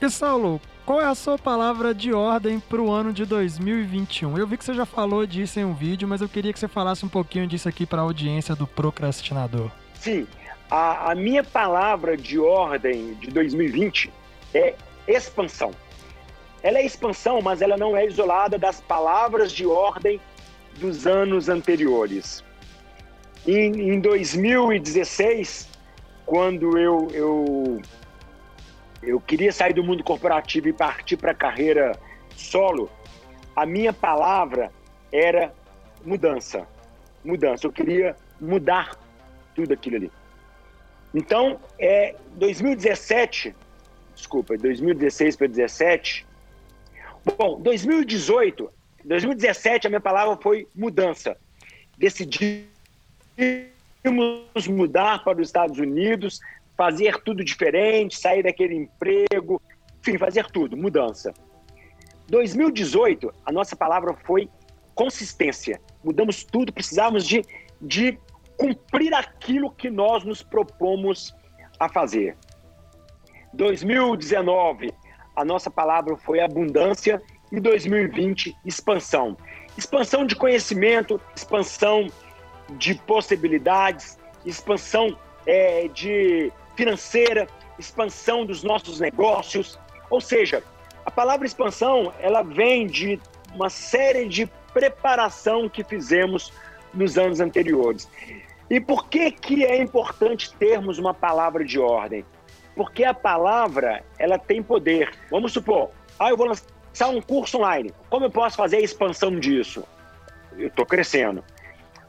E Saulo, qual é a sua palavra de ordem para o ano de 2021? Eu vi que você já falou disso em um vídeo, mas eu queria que você falasse um pouquinho disso aqui para a audiência do procrastinador. Sim, a, a minha palavra de ordem de 2020 é expansão. Ela é expansão, mas ela não é isolada das palavras de ordem dos anos anteriores. Em, em 2016, quando eu, eu, eu queria sair do mundo corporativo e partir para a carreira solo, a minha palavra era mudança. Mudança. Eu queria mudar tudo aquilo ali. Então, é 2017, desculpa, 2016 para 2017. Bom, 2018, 2017 a minha palavra foi mudança. Decidimos mudar para os Estados Unidos, fazer tudo diferente, sair daquele emprego, enfim, fazer tudo, mudança. 2018, a nossa palavra foi consistência. Mudamos tudo, precisávamos de, de cumprir aquilo que nós nos propomos a fazer. 2019, a nossa palavra foi abundância e 2020, expansão. Expansão de conhecimento, expansão de possibilidades, expansão é, de financeira, expansão dos nossos negócios. Ou seja, a palavra expansão ela vem de uma série de preparação que fizemos nos anos anteriores. E por que, que é importante termos uma palavra de ordem? Porque a palavra, ela tem poder. Vamos supor, ah, eu vou lançar um curso online. Como eu posso fazer a expansão disso? Eu estou crescendo.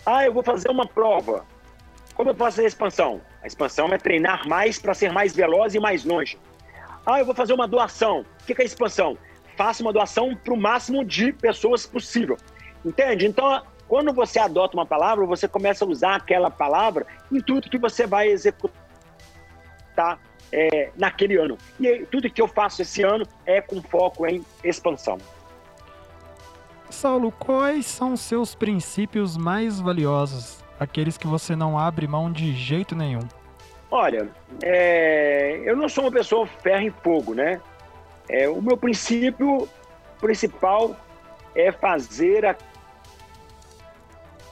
Ah, eu vou fazer uma prova. Como eu posso fazer a expansão? A expansão é treinar mais para ser mais veloz e mais longe. Ah, eu vou fazer uma doação. O que é expansão? Faça uma doação para o máximo de pessoas possível. Entende? Então, quando você adota uma palavra, você começa a usar aquela palavra em tudo que você vai executar é, naquele ano. E tudo que eu faço esse ano é com foco em expansão. Saulo, quais são os seus princípios mais valiosos? Aqueles que você não abre mão de jeito nenhum? Olha, é, eu não sou uma pessoa ferro e fogo, né? É, o meu princípio principal é fazer a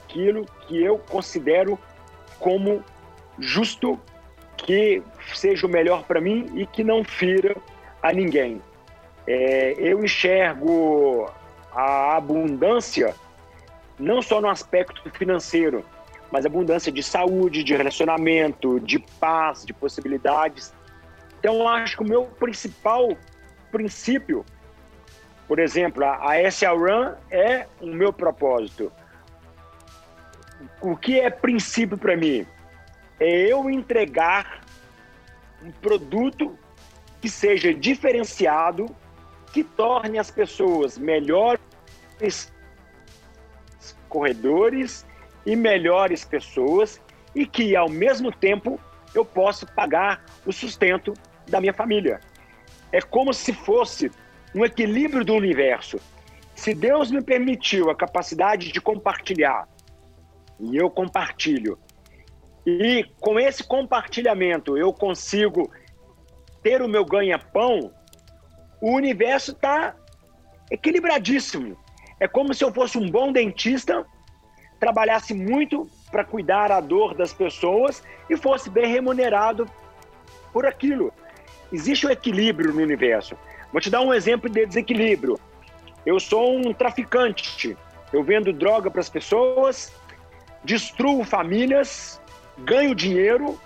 aquilo que eu considero como justo, que seja o melhor para mim e que não fira a ninguém. É, eu enxergo a abundância não só no aspecto financeiro, mas abundância de saúde, de relacionamento, de paz, de possibilidades. Então, acho que o meu principal princípio, por exemplo, a, a SL é o meu propósito o que é princípio para mim? É eu entregar um produto que seja diferenciado, que torne as pessoas melhores corredores e melhores pessoas e que, ao mesmo tempo, eu possa pagar o sustento da minha família. É como se fosse um equilíbrio do universo. Se Deus me permitiu a capacidade de compartilhar e eu compartilho. E com esse compartilhamento eu consigo ter o meu ganha-pão, o universo está equilibradíssimo. É como se eu fosse um bom dentista, trabalhasse muito para cuidar a dor das pessoas e fosse bem remunerado por aquilo. Existe um equilíbrio no universo. Vou te dar um exemplo de desequilíbrio. Eu sou um traficante. Eu vendo droga para as pessoas, destruo famílias, ganho dinheiro,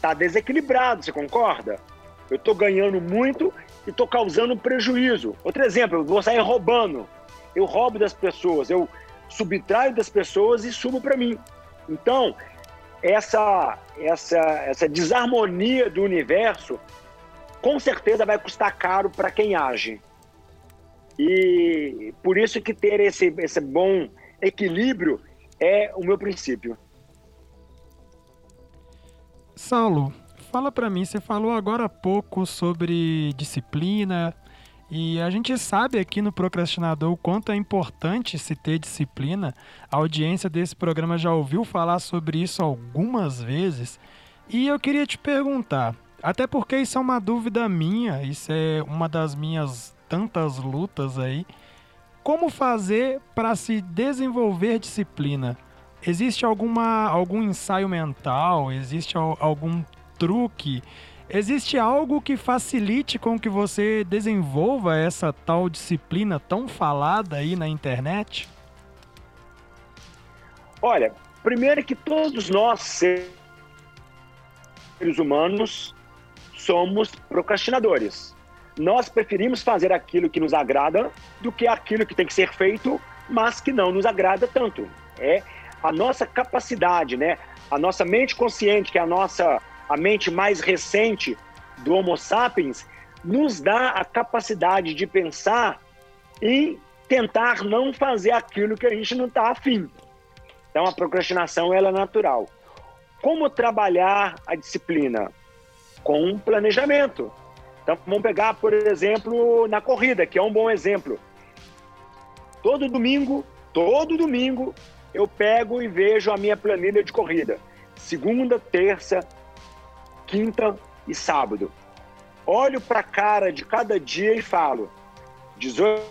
tá desequilibrado, você concorda? Eu estou ganhando muito e estou causando prejuízo. Outro exemplo, eu vou sair roubando. Eu roubo das pessoas, eu subtraio das pessoas e subo para mim. Então, essa, essa, essa desarmonia do universo com certeza vai custar caro para quem age. E por isso que ter esse, esse bom equilíbrio é o meu princípio. Saulo, fala para mim, você falou agora há pouco sobre disciplina, e a gente sabe aqui no Procrastinador o quanto é importante se ter disciplina. A audiência desse programa já ouviu falar sobre isso algumas vezes. E eu queria te perguntar, até porque isso é uma dúvida minha, isso é uma das minhas tantas lutas aí. Como fazer para se desenvolver disciplina? Existe alguma, algum ensaio mental? Existe algum truque? Existe algo que facilite com que você desenvolva essa tal disciplina tão falada aí na internet? Olha, primeiro que todos nós seres humanos somos procrastinadores. Nós preferimos fazer aquilo que nos agrada do que aquilo que tem que ser feito, mas que não nos agrada tanto. É a nossa capacidade, né? A nossa mente consciente, que é a nossa a mente mais recente do Homo sapiens, nos dá a capacidade de pensar e tentar não fazer aquilo que a gente não está afim. Então a procrastinação ela é natural. Como trabalhar a disciplina? Com um planejamento. Então vamos pegar, por exemplo, na corrida, que é um bom exemplo. Todo domingo, todo domingo, eu pego e vejo a minha planilha de corrida. Segunda, terça, quinta e sábado. Olho para a cara de cada dia e falo: 18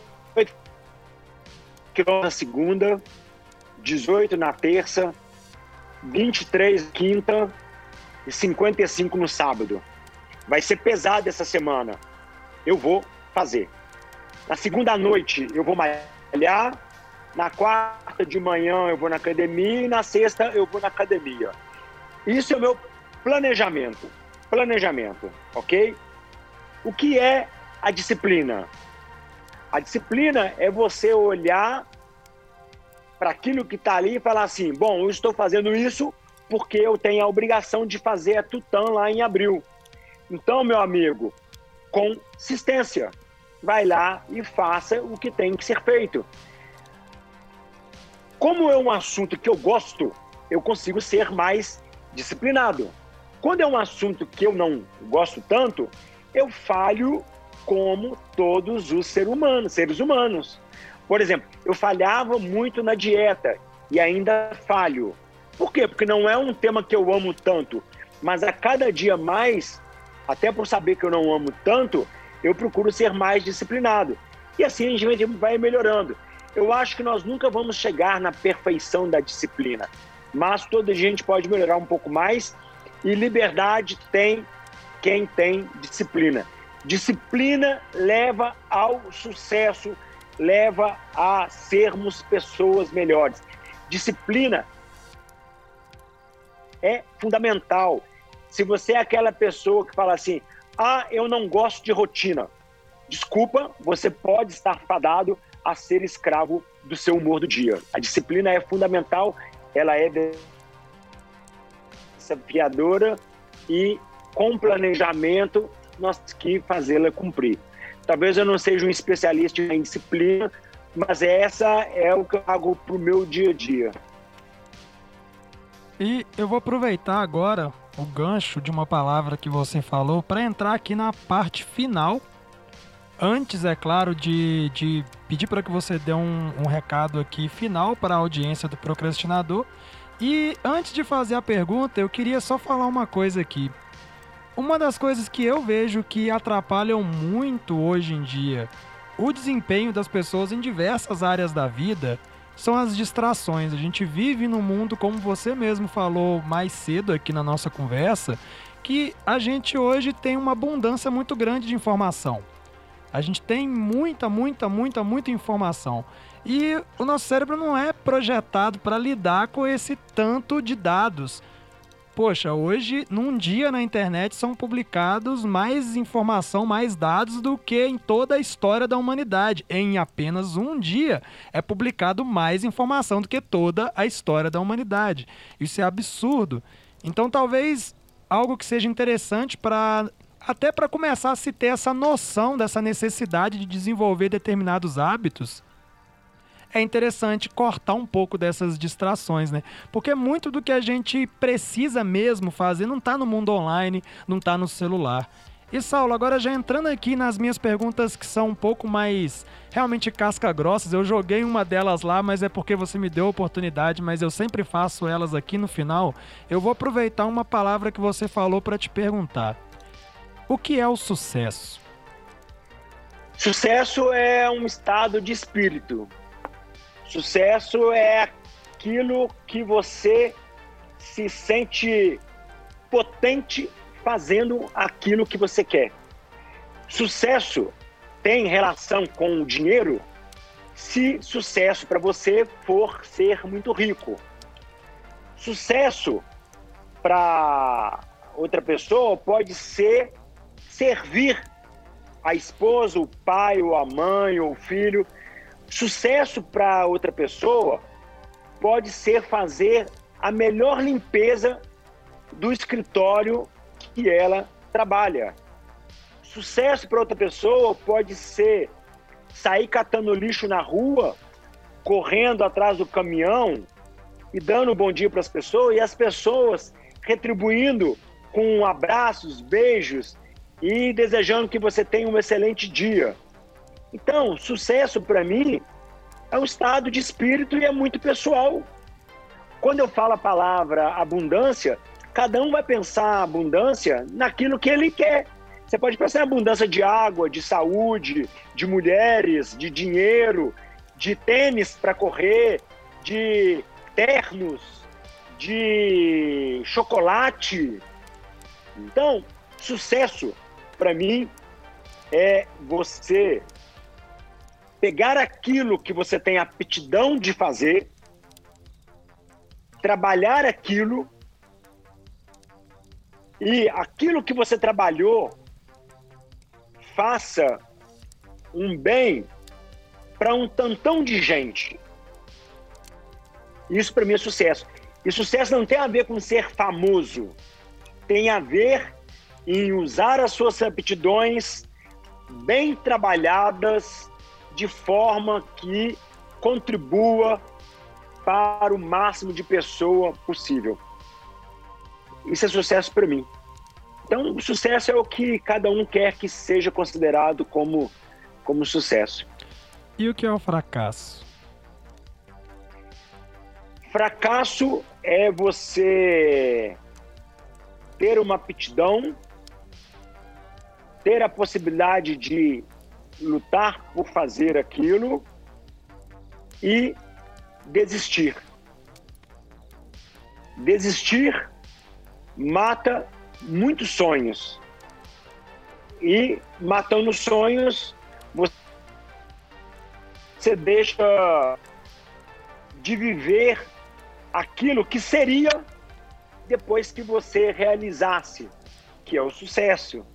quilômetros na segunda, 18 na terça, 23 na quinta e 55 no sábado. Vai ser pesado essa semana. Eu vou fazer. Na segunda noite eu vou malhar, na quarta de manhã eu vou na academia e na sexta eu vou na academia. Isso é o meu planejamento. Planejamento, ok? O que é a disciplina? A disciplina é você olhar para aquilo que está ali e falar assim: bom, eu estou fazendo isso porque eu tenho a obrigação de fazer a Tutã lá em abril. Então, meu amigo, consistência. Vai lá e faça o que tem que ser feito. Como é um assunto que eu gosto, eu consigo ser mais disciplinado. Quando é um assunto que eu não gosto tanto, eu falho como todos os seres humanos, seres humanos. Por exemplo, eu falhava muito na dieta e ainda falho. Por quê? Porque não é um tema que eu amo tanto, mas a cada dia mais, até por saber que eu não amo tanto, eu procuro ser mais disciplinado. E assim a gente vai melhorando. Eu acho que nós nunca vamos chegar na perfeição da disciplina, mas toda gente pode melhorar um pouco mais e liberdade tem quem tem disciplina. Disciplina leva ao sucesso, leva a sermos pessoas melhores. Disciplina é fundamental. Se você é aquela pessoa que fala assim: ah, eu não gosto de rotina, desculpa, você pode estar fadado a ser escravo do seu humor do dia. A disciplina é fundamental, ela é desafiadora e com planejamento nós temos que fazê-la cumprir. Talvez eu não seja um especialista em disciplina, mas essa é o que eu hago para o meu dia a dia. E eu vou aproveitar agora o gancho de uma palavra que você falou para entrar aqui na parte final. Antes, é claro, de, de pedir para que você dê um, um recado aqui final para a audiência do procrastinador e antes de fazer a pergunta, eu queria só falar uma coisa aqui. Uma das coisas que eu vejo que atrapalham muito hoje em dia o desempenho das pessoas em diversas áreas da vida são as distrações. A gente vive num mundo, como você mesmo falou mais cedo aqui na nossa conversa, que a gente hoje tem uma abundância muito grande de informação. A gente tem muita, muita, muita, muita informação. E o nosso cérebro não é projetado para lidar com esse tanto de dados. Poxa, hoje, num dia na internet, são publicados mais informação, mais dados do que em toda a história da humanidade. Em apenas um dia é publicado mais informação do que toda a história da humanidade. Isso é absurdo. Então, talvez algo que seja interessante para até para começar a se ter essa noção dessa necessidade de desenvolver determinados hábitos é interessante cortar um pouco dessas distrações, né? Porque muito do que a gente precisa mesmo fazer não está no mundo online, não está no celular. E Saulo, agora já entrando aqui nas minhas perguntas que são um pouco mais realmente casca grossas, eu joguei uma delas lá, mas é porque você me deu a oportunidade, mas eu sempre faço elas aqui no final. Eu vou aproveitar uma palavra que você falou para te perguntar. O que é o sucesso? Sucesso é um estado de espírito, Sucesso é aquilo que você se sente potente fazendo aquilo que você quer. Sucesso tem relação com o dinheiro se sucesso para você for ser muito rico. Sucesso para outra pessoa pode ser servir a esposa, o pai, ou a mãe, ou o filho Sucesso para outra pessoa pode ser fazer a melhor limpeza do escritório que ela trabalha. Sucesso para outra pessoa pode ser sair catando lixo na rua, correndo atrás do caminhão e dando um bom dia para as pessoas e as pessoas retribuindo com abraços, beijos e desejando que você tenha um excelente dia. Então, sucesso para mim é um estado de espírito e é muito pessoal. Quando eu falo a palavra abundância, cada um vai pensar abundância naquilo que ele quer. Você pode pensar em abundância de água, de saúde, de mulheres, de dinheiro, de tênis para correr, de ternos, de chocolate. Então, sucesso para mim é você pegar aquilo que você tem aptidão de fazer, trabalhar aquilo e aquilo que você trabalhou faça um bem para um tantão de gente. Isso para mim é sucesso. E sucesso não tem a ver com ser famoso, tem a ver em usar as suas aptidões bem trabalhadas de forma que contribua para o máximo de pessoa possível. Isso é sucesso para mim. Então, o sucesso é o que cada um quer que seja considerado como, como sucesso. E o que é o fracasso? Fracasso é você ter uma aptidão, ter a possibilidade de lutar por fazer aquilo e desistir. Desistir mata muitos sonhos. E matando sonhos, você deixa de viver aquilo que seria depois que você realizasse, que é o sucesso.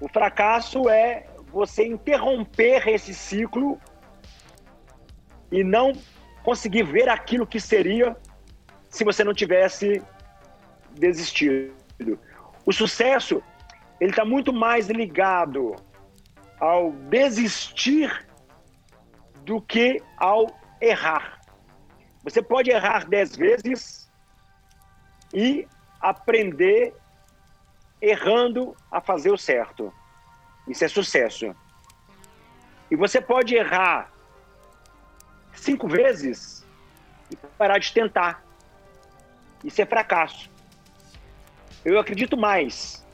O fracasso é você interromper esse ciclo e não conseguir ver aquilo que seria se você não tivesse desistido. O sucesso ele está muito mais ligado ao desistir do que ao errar. Você pode errar dez vezes e aprender errando a fazer o certo. Isso é sucesso. E você pode errar cinco vezes e parar de tentar. Isso é fracasso. Eu acredito mais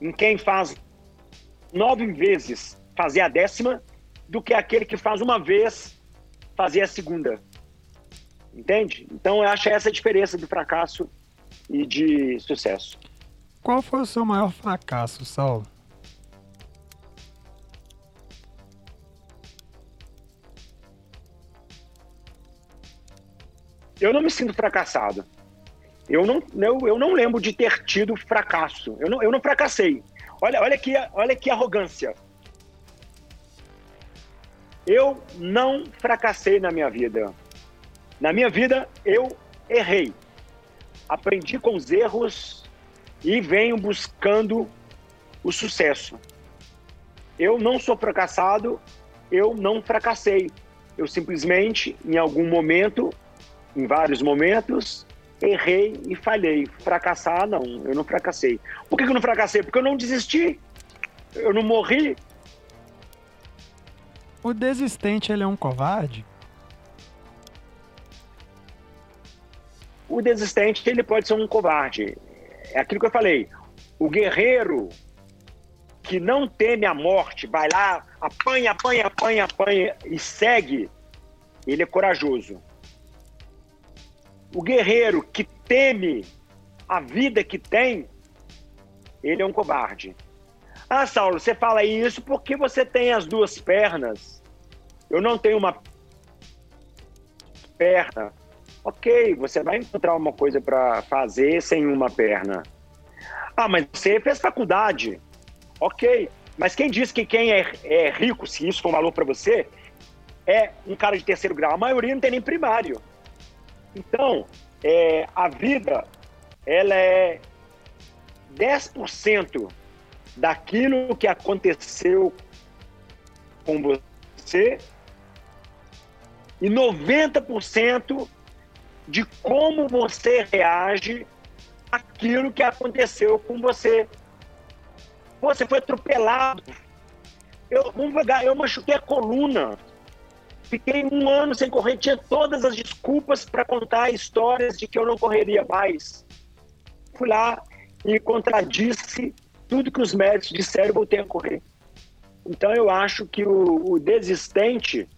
em quem faz nove vezes fazer a décima do que aquele que faz uma vez fazer a segunda. Entende? Então eu acho essa a diferença de fracasso e de sucesso. Qual foi o seu maior fracasso, Saulo? Eu não me sinto fracassado. Eu não, eu, eu não lembro de ter tido fracasso. Eu não, eu não fracassei. Olha, olha, que, olha que arrogância. Eu não fracassei na minha vida. Na minha vida, eu errei. Aprendi com os erros e venho buscando o sucesso. Eu não sou fracassado, eu não fracassei. Eu simplesmente, em algum momento, em vários momentos, errei e falhei. Fracassar, não, eu não fracassei. Por que eu não fracassei? Porque eu não desisti, eu não morri. O desistente, ele é um covarde? O desistente, ele pode ser um covarde. É aquilo que eu falei. O guerreiro que não teme a morte, vai lá, apanha, apanha, apanha, apanha e segue, ele é corajoso. O guerreiro que teme a vida que tem, ele é um covarde. Ah, Saulo, você fala isso porque você tem as duas pernas. Eu não tenho uma perna. Ok, você vai encontrar uma coisa para fazer sem uma perna. Ah, mas você fez faculdade. Ok, mas quem diz que quem é, é rico, se isso for um valor para você, é um cara de terceiro grau? A maioria não tem nem primário. Então, é, a vida, ela é 10% daquilo que aconteceu com você e 90% de como você reage àquilo que aconteceu com você. Você foi atropelado. Eu, eu machuquei a coluna. Fiquei um ano sem correr, tinha todas as desculpas para contar histórias de que eu não correria mais. Fui lá e contradisse tudo que os médicos disseram voltei a correr. Então eu acho que o, o desistente,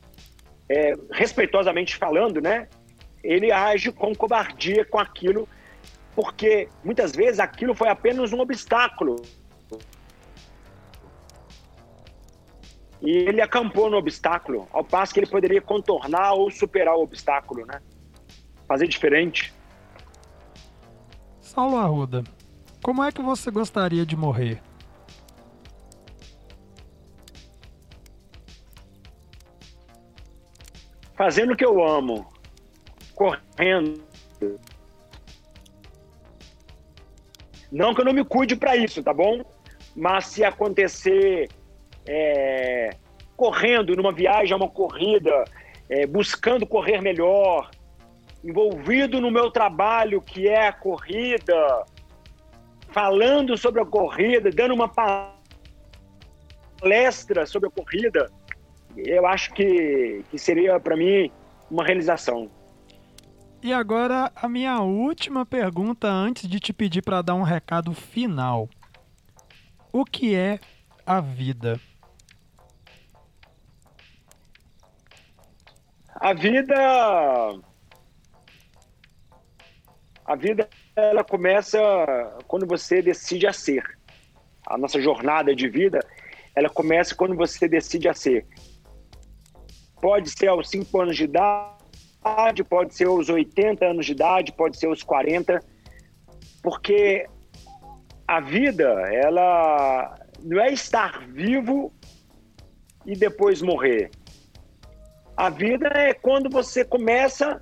é, respeitosamente falando, né, ele age com covardia com aquilo, porque muitas vezes aquilo foi apenas um obstáculo. E ele acampou no obstáculo, ao passo que ele poderia contornar ou superar o obstáculo, né? Fazer diferente. Saulo Arruda, como é que você gostaria de morrer? Fazendo o que eu amo, correndo. Não que eu não me cuide para isso, tá bom? Mas se acontecer é, correndo numa viagem, uma corrida, é, buscando correr melhor, envolvido no meu trabalho que é a corrida, falando sobre a corrida, dando uma palestra sobre a corrida, eu acho que, que seria para mim uma realização. E agora a minha última pergunta antes de te pedir para dar um recado final. O que é a vida? A vida a vida ela começa quando você decide a ser. A nossa jornada de vida, ela começa quando você decide a ser. Pode ser aos 5 anos de idade, pode ser aos 80 anos de idade, pode ser aos 40, porque a vida, ela não é estar vivo e depois morrer. A vida é quando você começa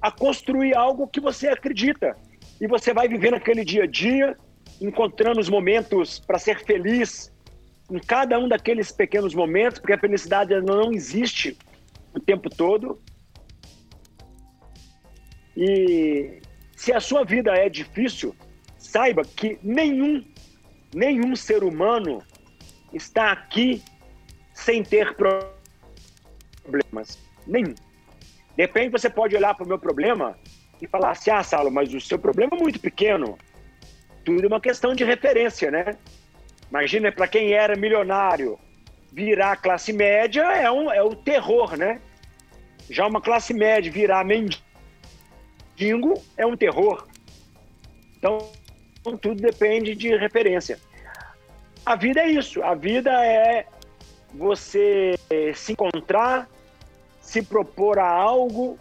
a construir algo que você acredita. E você vai vivendo aquele dia a dia, encontrando os momentos para ser feliz em cada um daqueles pequenos momentos, porque a felicidade não existe o tempo todo. E se a sua vida é difícil, saiba que nenhum, nenhum ser humano está aqui sem ter problemas. Nenhum. De repente você pode olhar para o meu problema e falar assim: ah, Saulo, mas o seu problema é muito pequeno. Tudo é uma questão de referência, né? Imagina, para quem era milionário, virar classe média é, um, é o terror, né? Já uma classe média virar mendigo é um terror. Então, tudo depende de referência. A vida é isso. A vida é você se encontrar, se propor a algo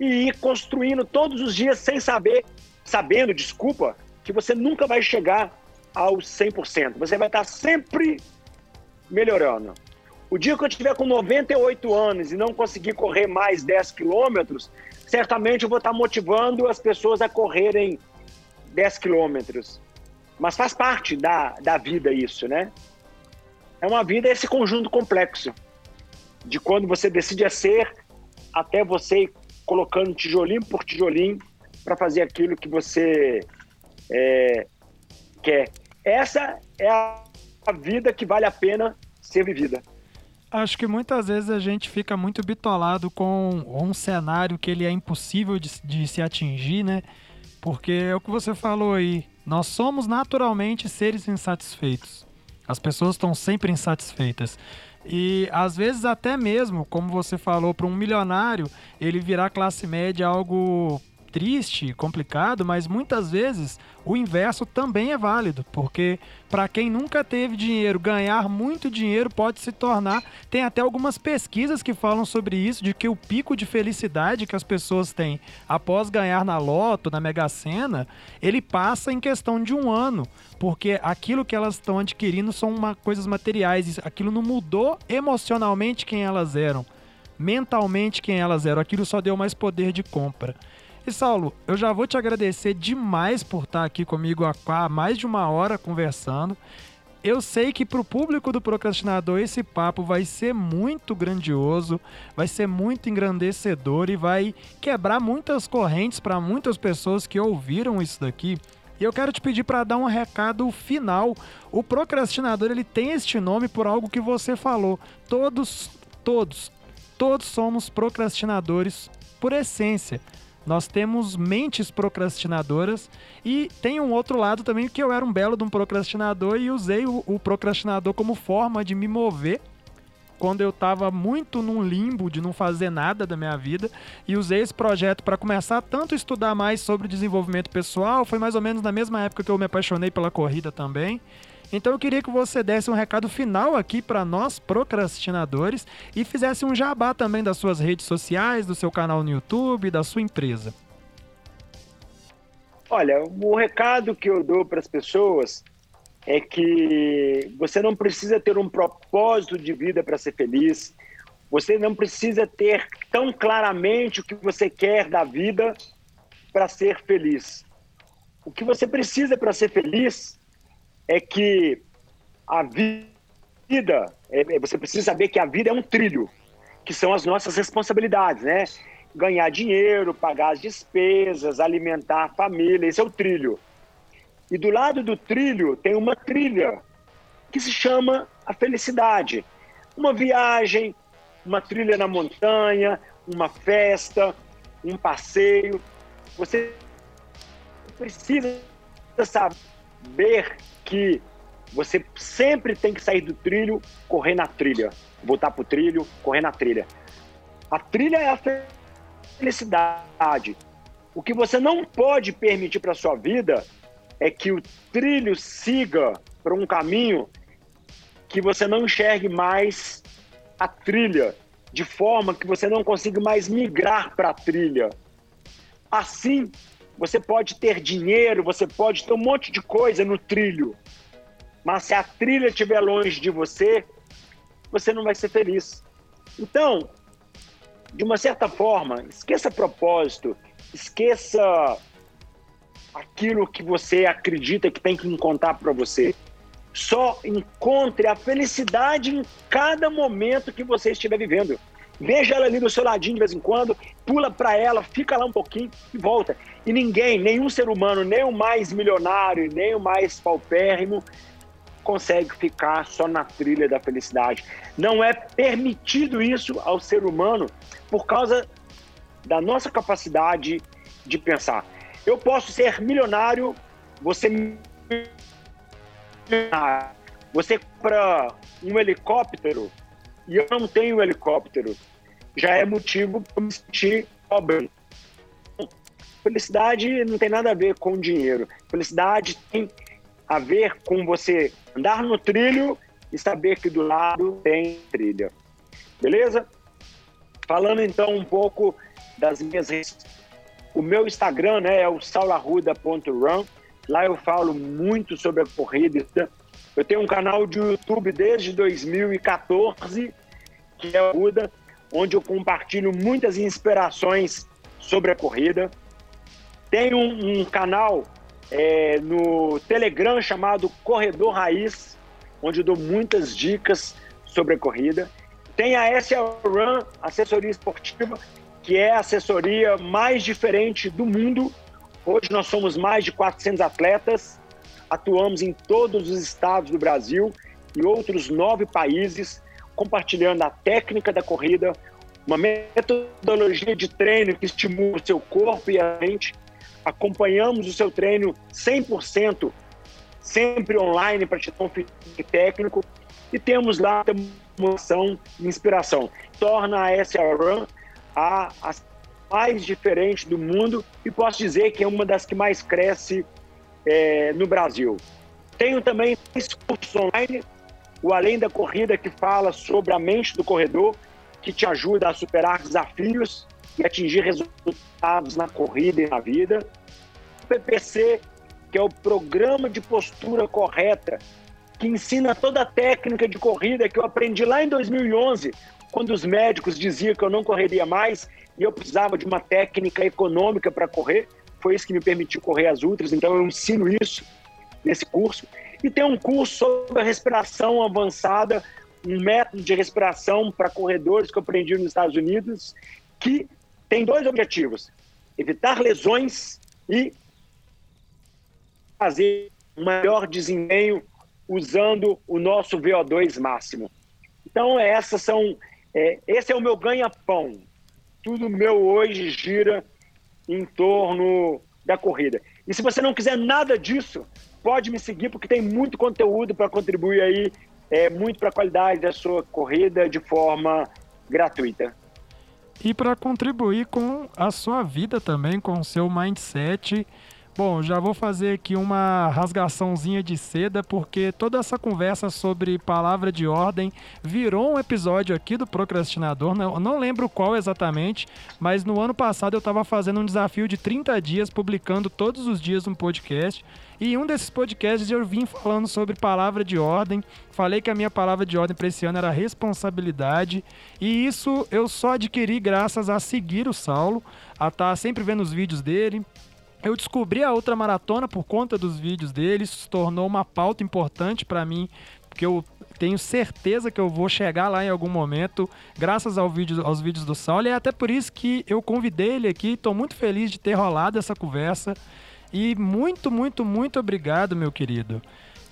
e ir construindo todos os dias sem saber sabendo, desculpa, que você nunca vai chegar aos 100%. Você vai estar sempre melhorando. O dia que eu tiver com 98 anos e não conseguir correr mais 10 quilômetros, certamente eu vou estar motivando as pessoas a correrem 10 quilômetros. Mas faz parte da, da vida isso, né? É uma vida esse conjunto complexo de quando você decide a ser até você ir colocando tijolinho por tijolinho para fazer aquilo que você é, quer. Essa é a vida que vale a pena ser vivida. Acho que muitas vezes a gente fica muito bitolado com um cenário que ele é impossível de, de se atingir, né? Porque é o que você falou aí. Nós somos naturalmente seres insatisfeitos. As pessoas estão sempre insatisfeitas. E às vezes até mesmo, como você falou, para um milionário, ele virar classe média é algo triste, complicado, mas muitas vezes o inverso também é válido, porque para quem nunca teve dinheiro, ganhar muito dinheiro pode se tornar. Tem até algumas pesquisas que falam sobre isso, de que o pico de felicidade que as pessoas têm após ganhar na loto, na Mega Sena, ele passa em questão de um ano, porque aquilo que elas estão adquirindo são uma, coisas materiais, aquilo não mudou emocionalmente quem elas eram mentalmente quem elas eram. Aquilo só deu mais poder de compra. E Saulo, eu já vou te agradecer demais por estar aqui comigo há mais de uma hora conversando. Eu sei que para o público do procrastinador esse papo vai ser muito grandioso, vai ser muito engrandecedor e vai quebrar muitas correntes para muitas pessoas que ouviram isso daqui. E eu quero te pedir para dar um recado final. O procrastinador ele tem este nome por algo que você falou. Todos, todos, todos somos procrastinadores por essência. Nós temos mentes procrastinadoras e tem um outro lado também que eu era um belo de um procrastinador e usei o, o procrastinador como forma de me mover quando eu estava muito num limbo de não fazer nada da minha vida e usei esse projeto para começar tanto a estudar mais sobre desenvolvimento pessoal, foi mais ou menos na mesma época que eu me apaixonei pela corrida também. Então eu queria que você desse um recado final aqui para nós procrastinadores e fizesse um jabá também das suas redes sociais, do seu canal no YouTube, da sua empresa. Olha, o recado que eu dou para as pessoas é que você não precisa ter um propósito de vida para ser feliz. Você não precisa ter tão claramente o que você quer da vida para ser feliz. O que você precisa para ser feliz é que a vida, é, é, você precisa saber que a vida é um trilho, que são as nossas responsabilidades, né? Ganhar dinheiro, pagar as despesas, alimentar a família, esse é o trilho. E do lado do trilho tem uma trilha que se chama a felicidade. Uma viagem, uma trilha na montanha, uma festa, um passeio. Você precisa saber que você sempre tem que sair do trilho, correr na trilha. Voltar pro trilho, correr na trilha. A trilha é a felicidade. O que você não pode permitir para sua vida é que o trilho siga para um caminho que você não enxergue mais a trilha, de forma que você não consiga mais migrar para a trilha. Assim, você pode ter dinheiro, você pode ter um monte de coisa no trilho. Mas se a trilha estiver longe de você, você não vai ser feliz. Então, de uma certa forma, esqueça propósito, esqueça aquilo que você acredita que tem que encontrar para você. Só encontre a felicidade em cada momento que você estiver vivendo. Veja ela ali do seu ladinho de vez em quando, pula para ela, fica lá um pouquinho e volta. E ninguém, nenhum ser humano, nem o mais milionário, nem o mais paupérrimo, consegue ficar só na trilha da felicidade. Não é permitido isso ao ser humano por causa da nossa capacidade de pensar. Eu posso ser milionário, você você compra um helicóptero e eu não tenho helicóptero. Já é motivo para me sentir pobre. Felicidade não tem nada a ver com dinheiro. Felicidade tem a ver com você andar no trilho e saber que do lado tem trilha. Beleza? Falando então um pouco das minhas redes O meu Instagram né, é o saularruda.run. Lá eu falo muito sobre a corrida. Eu tenho um canal de YouTube desde 2014, que é o Ruda, onde eu compartilho muitas inspirações sobre a corrida. Tenho um, um canal é, no Telegram chamado Corredor Raiz, onde eu dou muitas dicas sobre a corrida. Tem a SL Run, assessoria esportiva, que é a assessoria mais diferente do mundo. Hoje nós somos mais de 400 atletas, atuamos em todos os estados do Brasil e outros nove países, compartilhando a técnica da corrida, uma metodologia de treino que estimula o seu corpo e a mente. Acompanhamos o seu treino 100%, sempre online para te dar um feedback técnico. E temos lá moção e inspiração. Torna a SRAM a, a mais diferente do mundo e posso dizer que é uma das que mais cresce é, no Brasil. Tenho também cursos online, o Além da Corrida, que fala sobre a mente do corredor, que te ajuda a superar desafios e atingir resultados na corrida e na vida. O PPC, que é o Programa de Postura Correta, que ensina toda a técnica de corrida que eu aprendi lá em 2011, quando os médicos diziam que eu não correria mais e eu precisava de uma técnica econômica para correr. Foi isso que me permitiu correr as ultras, então eu ensino isso nesse curso. E tem um curso sobre a respiração avançada, um método de respiração para corredores que eu aprendi nos Estados Unidos, que tem dois objetivos: evitar lesões e fazer um maior desempenho usando o nosso VO2 máximo. Então, essas são. É, esse é o meu ganha-pão. Tudo meu hoje gira em torno da corrida. E se você não quiser nada disso, pode me seguir, porque tem muito conteúdo para contribuir aí, é, muito para a qualidade da sua corrida de forma gratuita. E para contribuir com a sua vida também, com o seu mindset Bom, já vou fazer aqui uma rasgaçãozinha de seda, porque toda essa conversa sobre palavra de ordem virou um episódio aqui do Procrastinador. Não, não lembro qual exatamente, mas no ano passado eu estava fazendo um desafio de 30 dias, publicando todos os dias um podcast. E em um desses podcasts eu vim falando sobre palavra de ordem. Falei que a minha palavra de ordem para esse ano era responsabilidade. E isso eu só adquiri graças a seguir o Saulo, a estar tá sempre vendo os vídeos dele eu descobri a outra maratona por conta dos vídeos dele, isso se tornou uma pauta importante para mim, porque eu tenho certeza que eu vou chegar lá em algum momento, graças ao vídeo, aos vídeos do Saulo, e é até por isso que eu convidei ele aqui, estou muito feliz de ter rolado essa conversa, e muito, muito, muito obrigado, meu querido.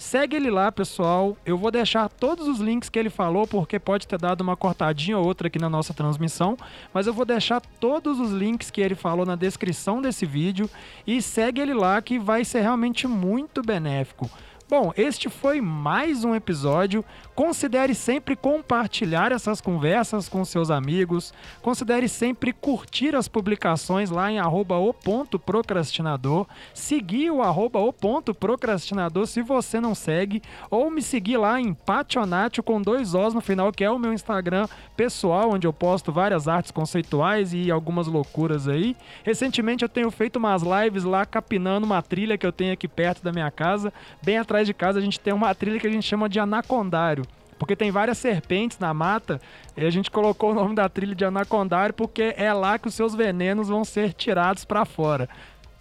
Segue ele lá, pessoal. Eu vou deixar todos os links que ele falou, porque pode ter dado uma cortadinha ou outra aqui na nossa transmissão. Mas eu vou deixar todos os links que ele falou na descrição desse vídeo. E segue ele lá, que vai ser realmente muito benéfico. Bom, este foi mais um episódio. Considere sempre compartilhar essas conversas com seus amigos. Considere sempre curtir as publicações lá em arroba o ponto procrastinador. Seguir o arroba o ponto procrastinador se você não segue. Ou me seguir lá em Pationatio com dois Os no final, que é o meu Instagram pessoal, onde eu posto várias artes conceituais e algumas loucuras aí. Recentemente eu tenho feito umas lives lá capinando uma trilha que eu tenho aqui perto da minha casa, bem atrás atrás de casa a gente tem uma trilha que a gente chama de anacondário. Porque tem várias serpentes na mata, e a gente colocou o nome da trilha de anacondário porque é lá que os seus venenos vão ser tirados para fora.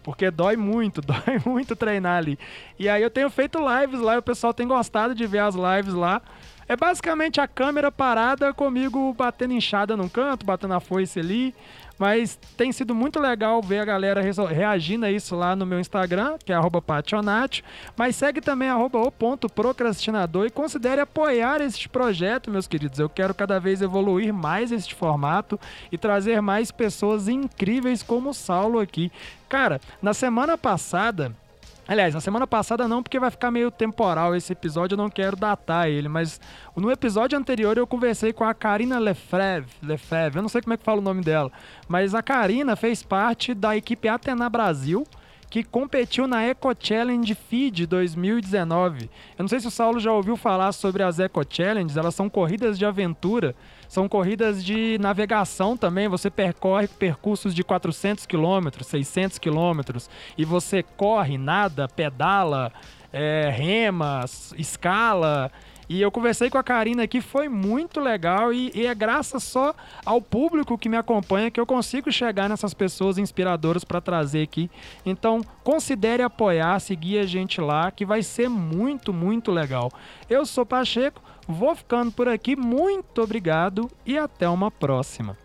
Porque dói muito, dói muito treinar ali. E aí eu tenho feito lives lá, o pessoal tem gostado de ver as lives lá. É basicamente a câmera parada comigo batendo inchada num canto, batendo a foice ali. Mas tem sido muito legal ver a galera reagindo a isso lá no meu Instagram, que é pationatio. Mas segue também arroba o ponto procrastinador e considere apoiar este projeto, meus queridos. Eu quero cada vez evoluir mais este formato e trazer mais pessoas incríveis como o Saulo aqui. Cara, na semana passada Aliás, na semana passada não, porque vai ficar meio temporal esse episódio, eu não quero datar ele, mas no episódio anterior eu conversei com a Karina Lefreve, Lefreve, eu não sei como é que fala o nome dela, mas a Karina fez parte da equipe Atena Brasil, que competiu na Eco Challenge Feed 2019. Eu não sei se o Saulo já ouviu falar sobre as Eco Challenges, elas são corridas de aventura, são corridas de navegação também. Você percorre percursos de 400 quilômetros, 600 quilômetros e você corre, nada, pedala, é, rema, escala. E eu conversei com a Karina aqui, foi muito legal e, e, é graças só ao público que me acompanha que eu consigo chegar nessas pessoas inspiradoras para trazer aqui. Então, considere apoiar, seguir a gente lá, que vai ser muito, muito legal. Eu sou Pacheco, vou ficando por aqui, muito obrigado e até uma próxima.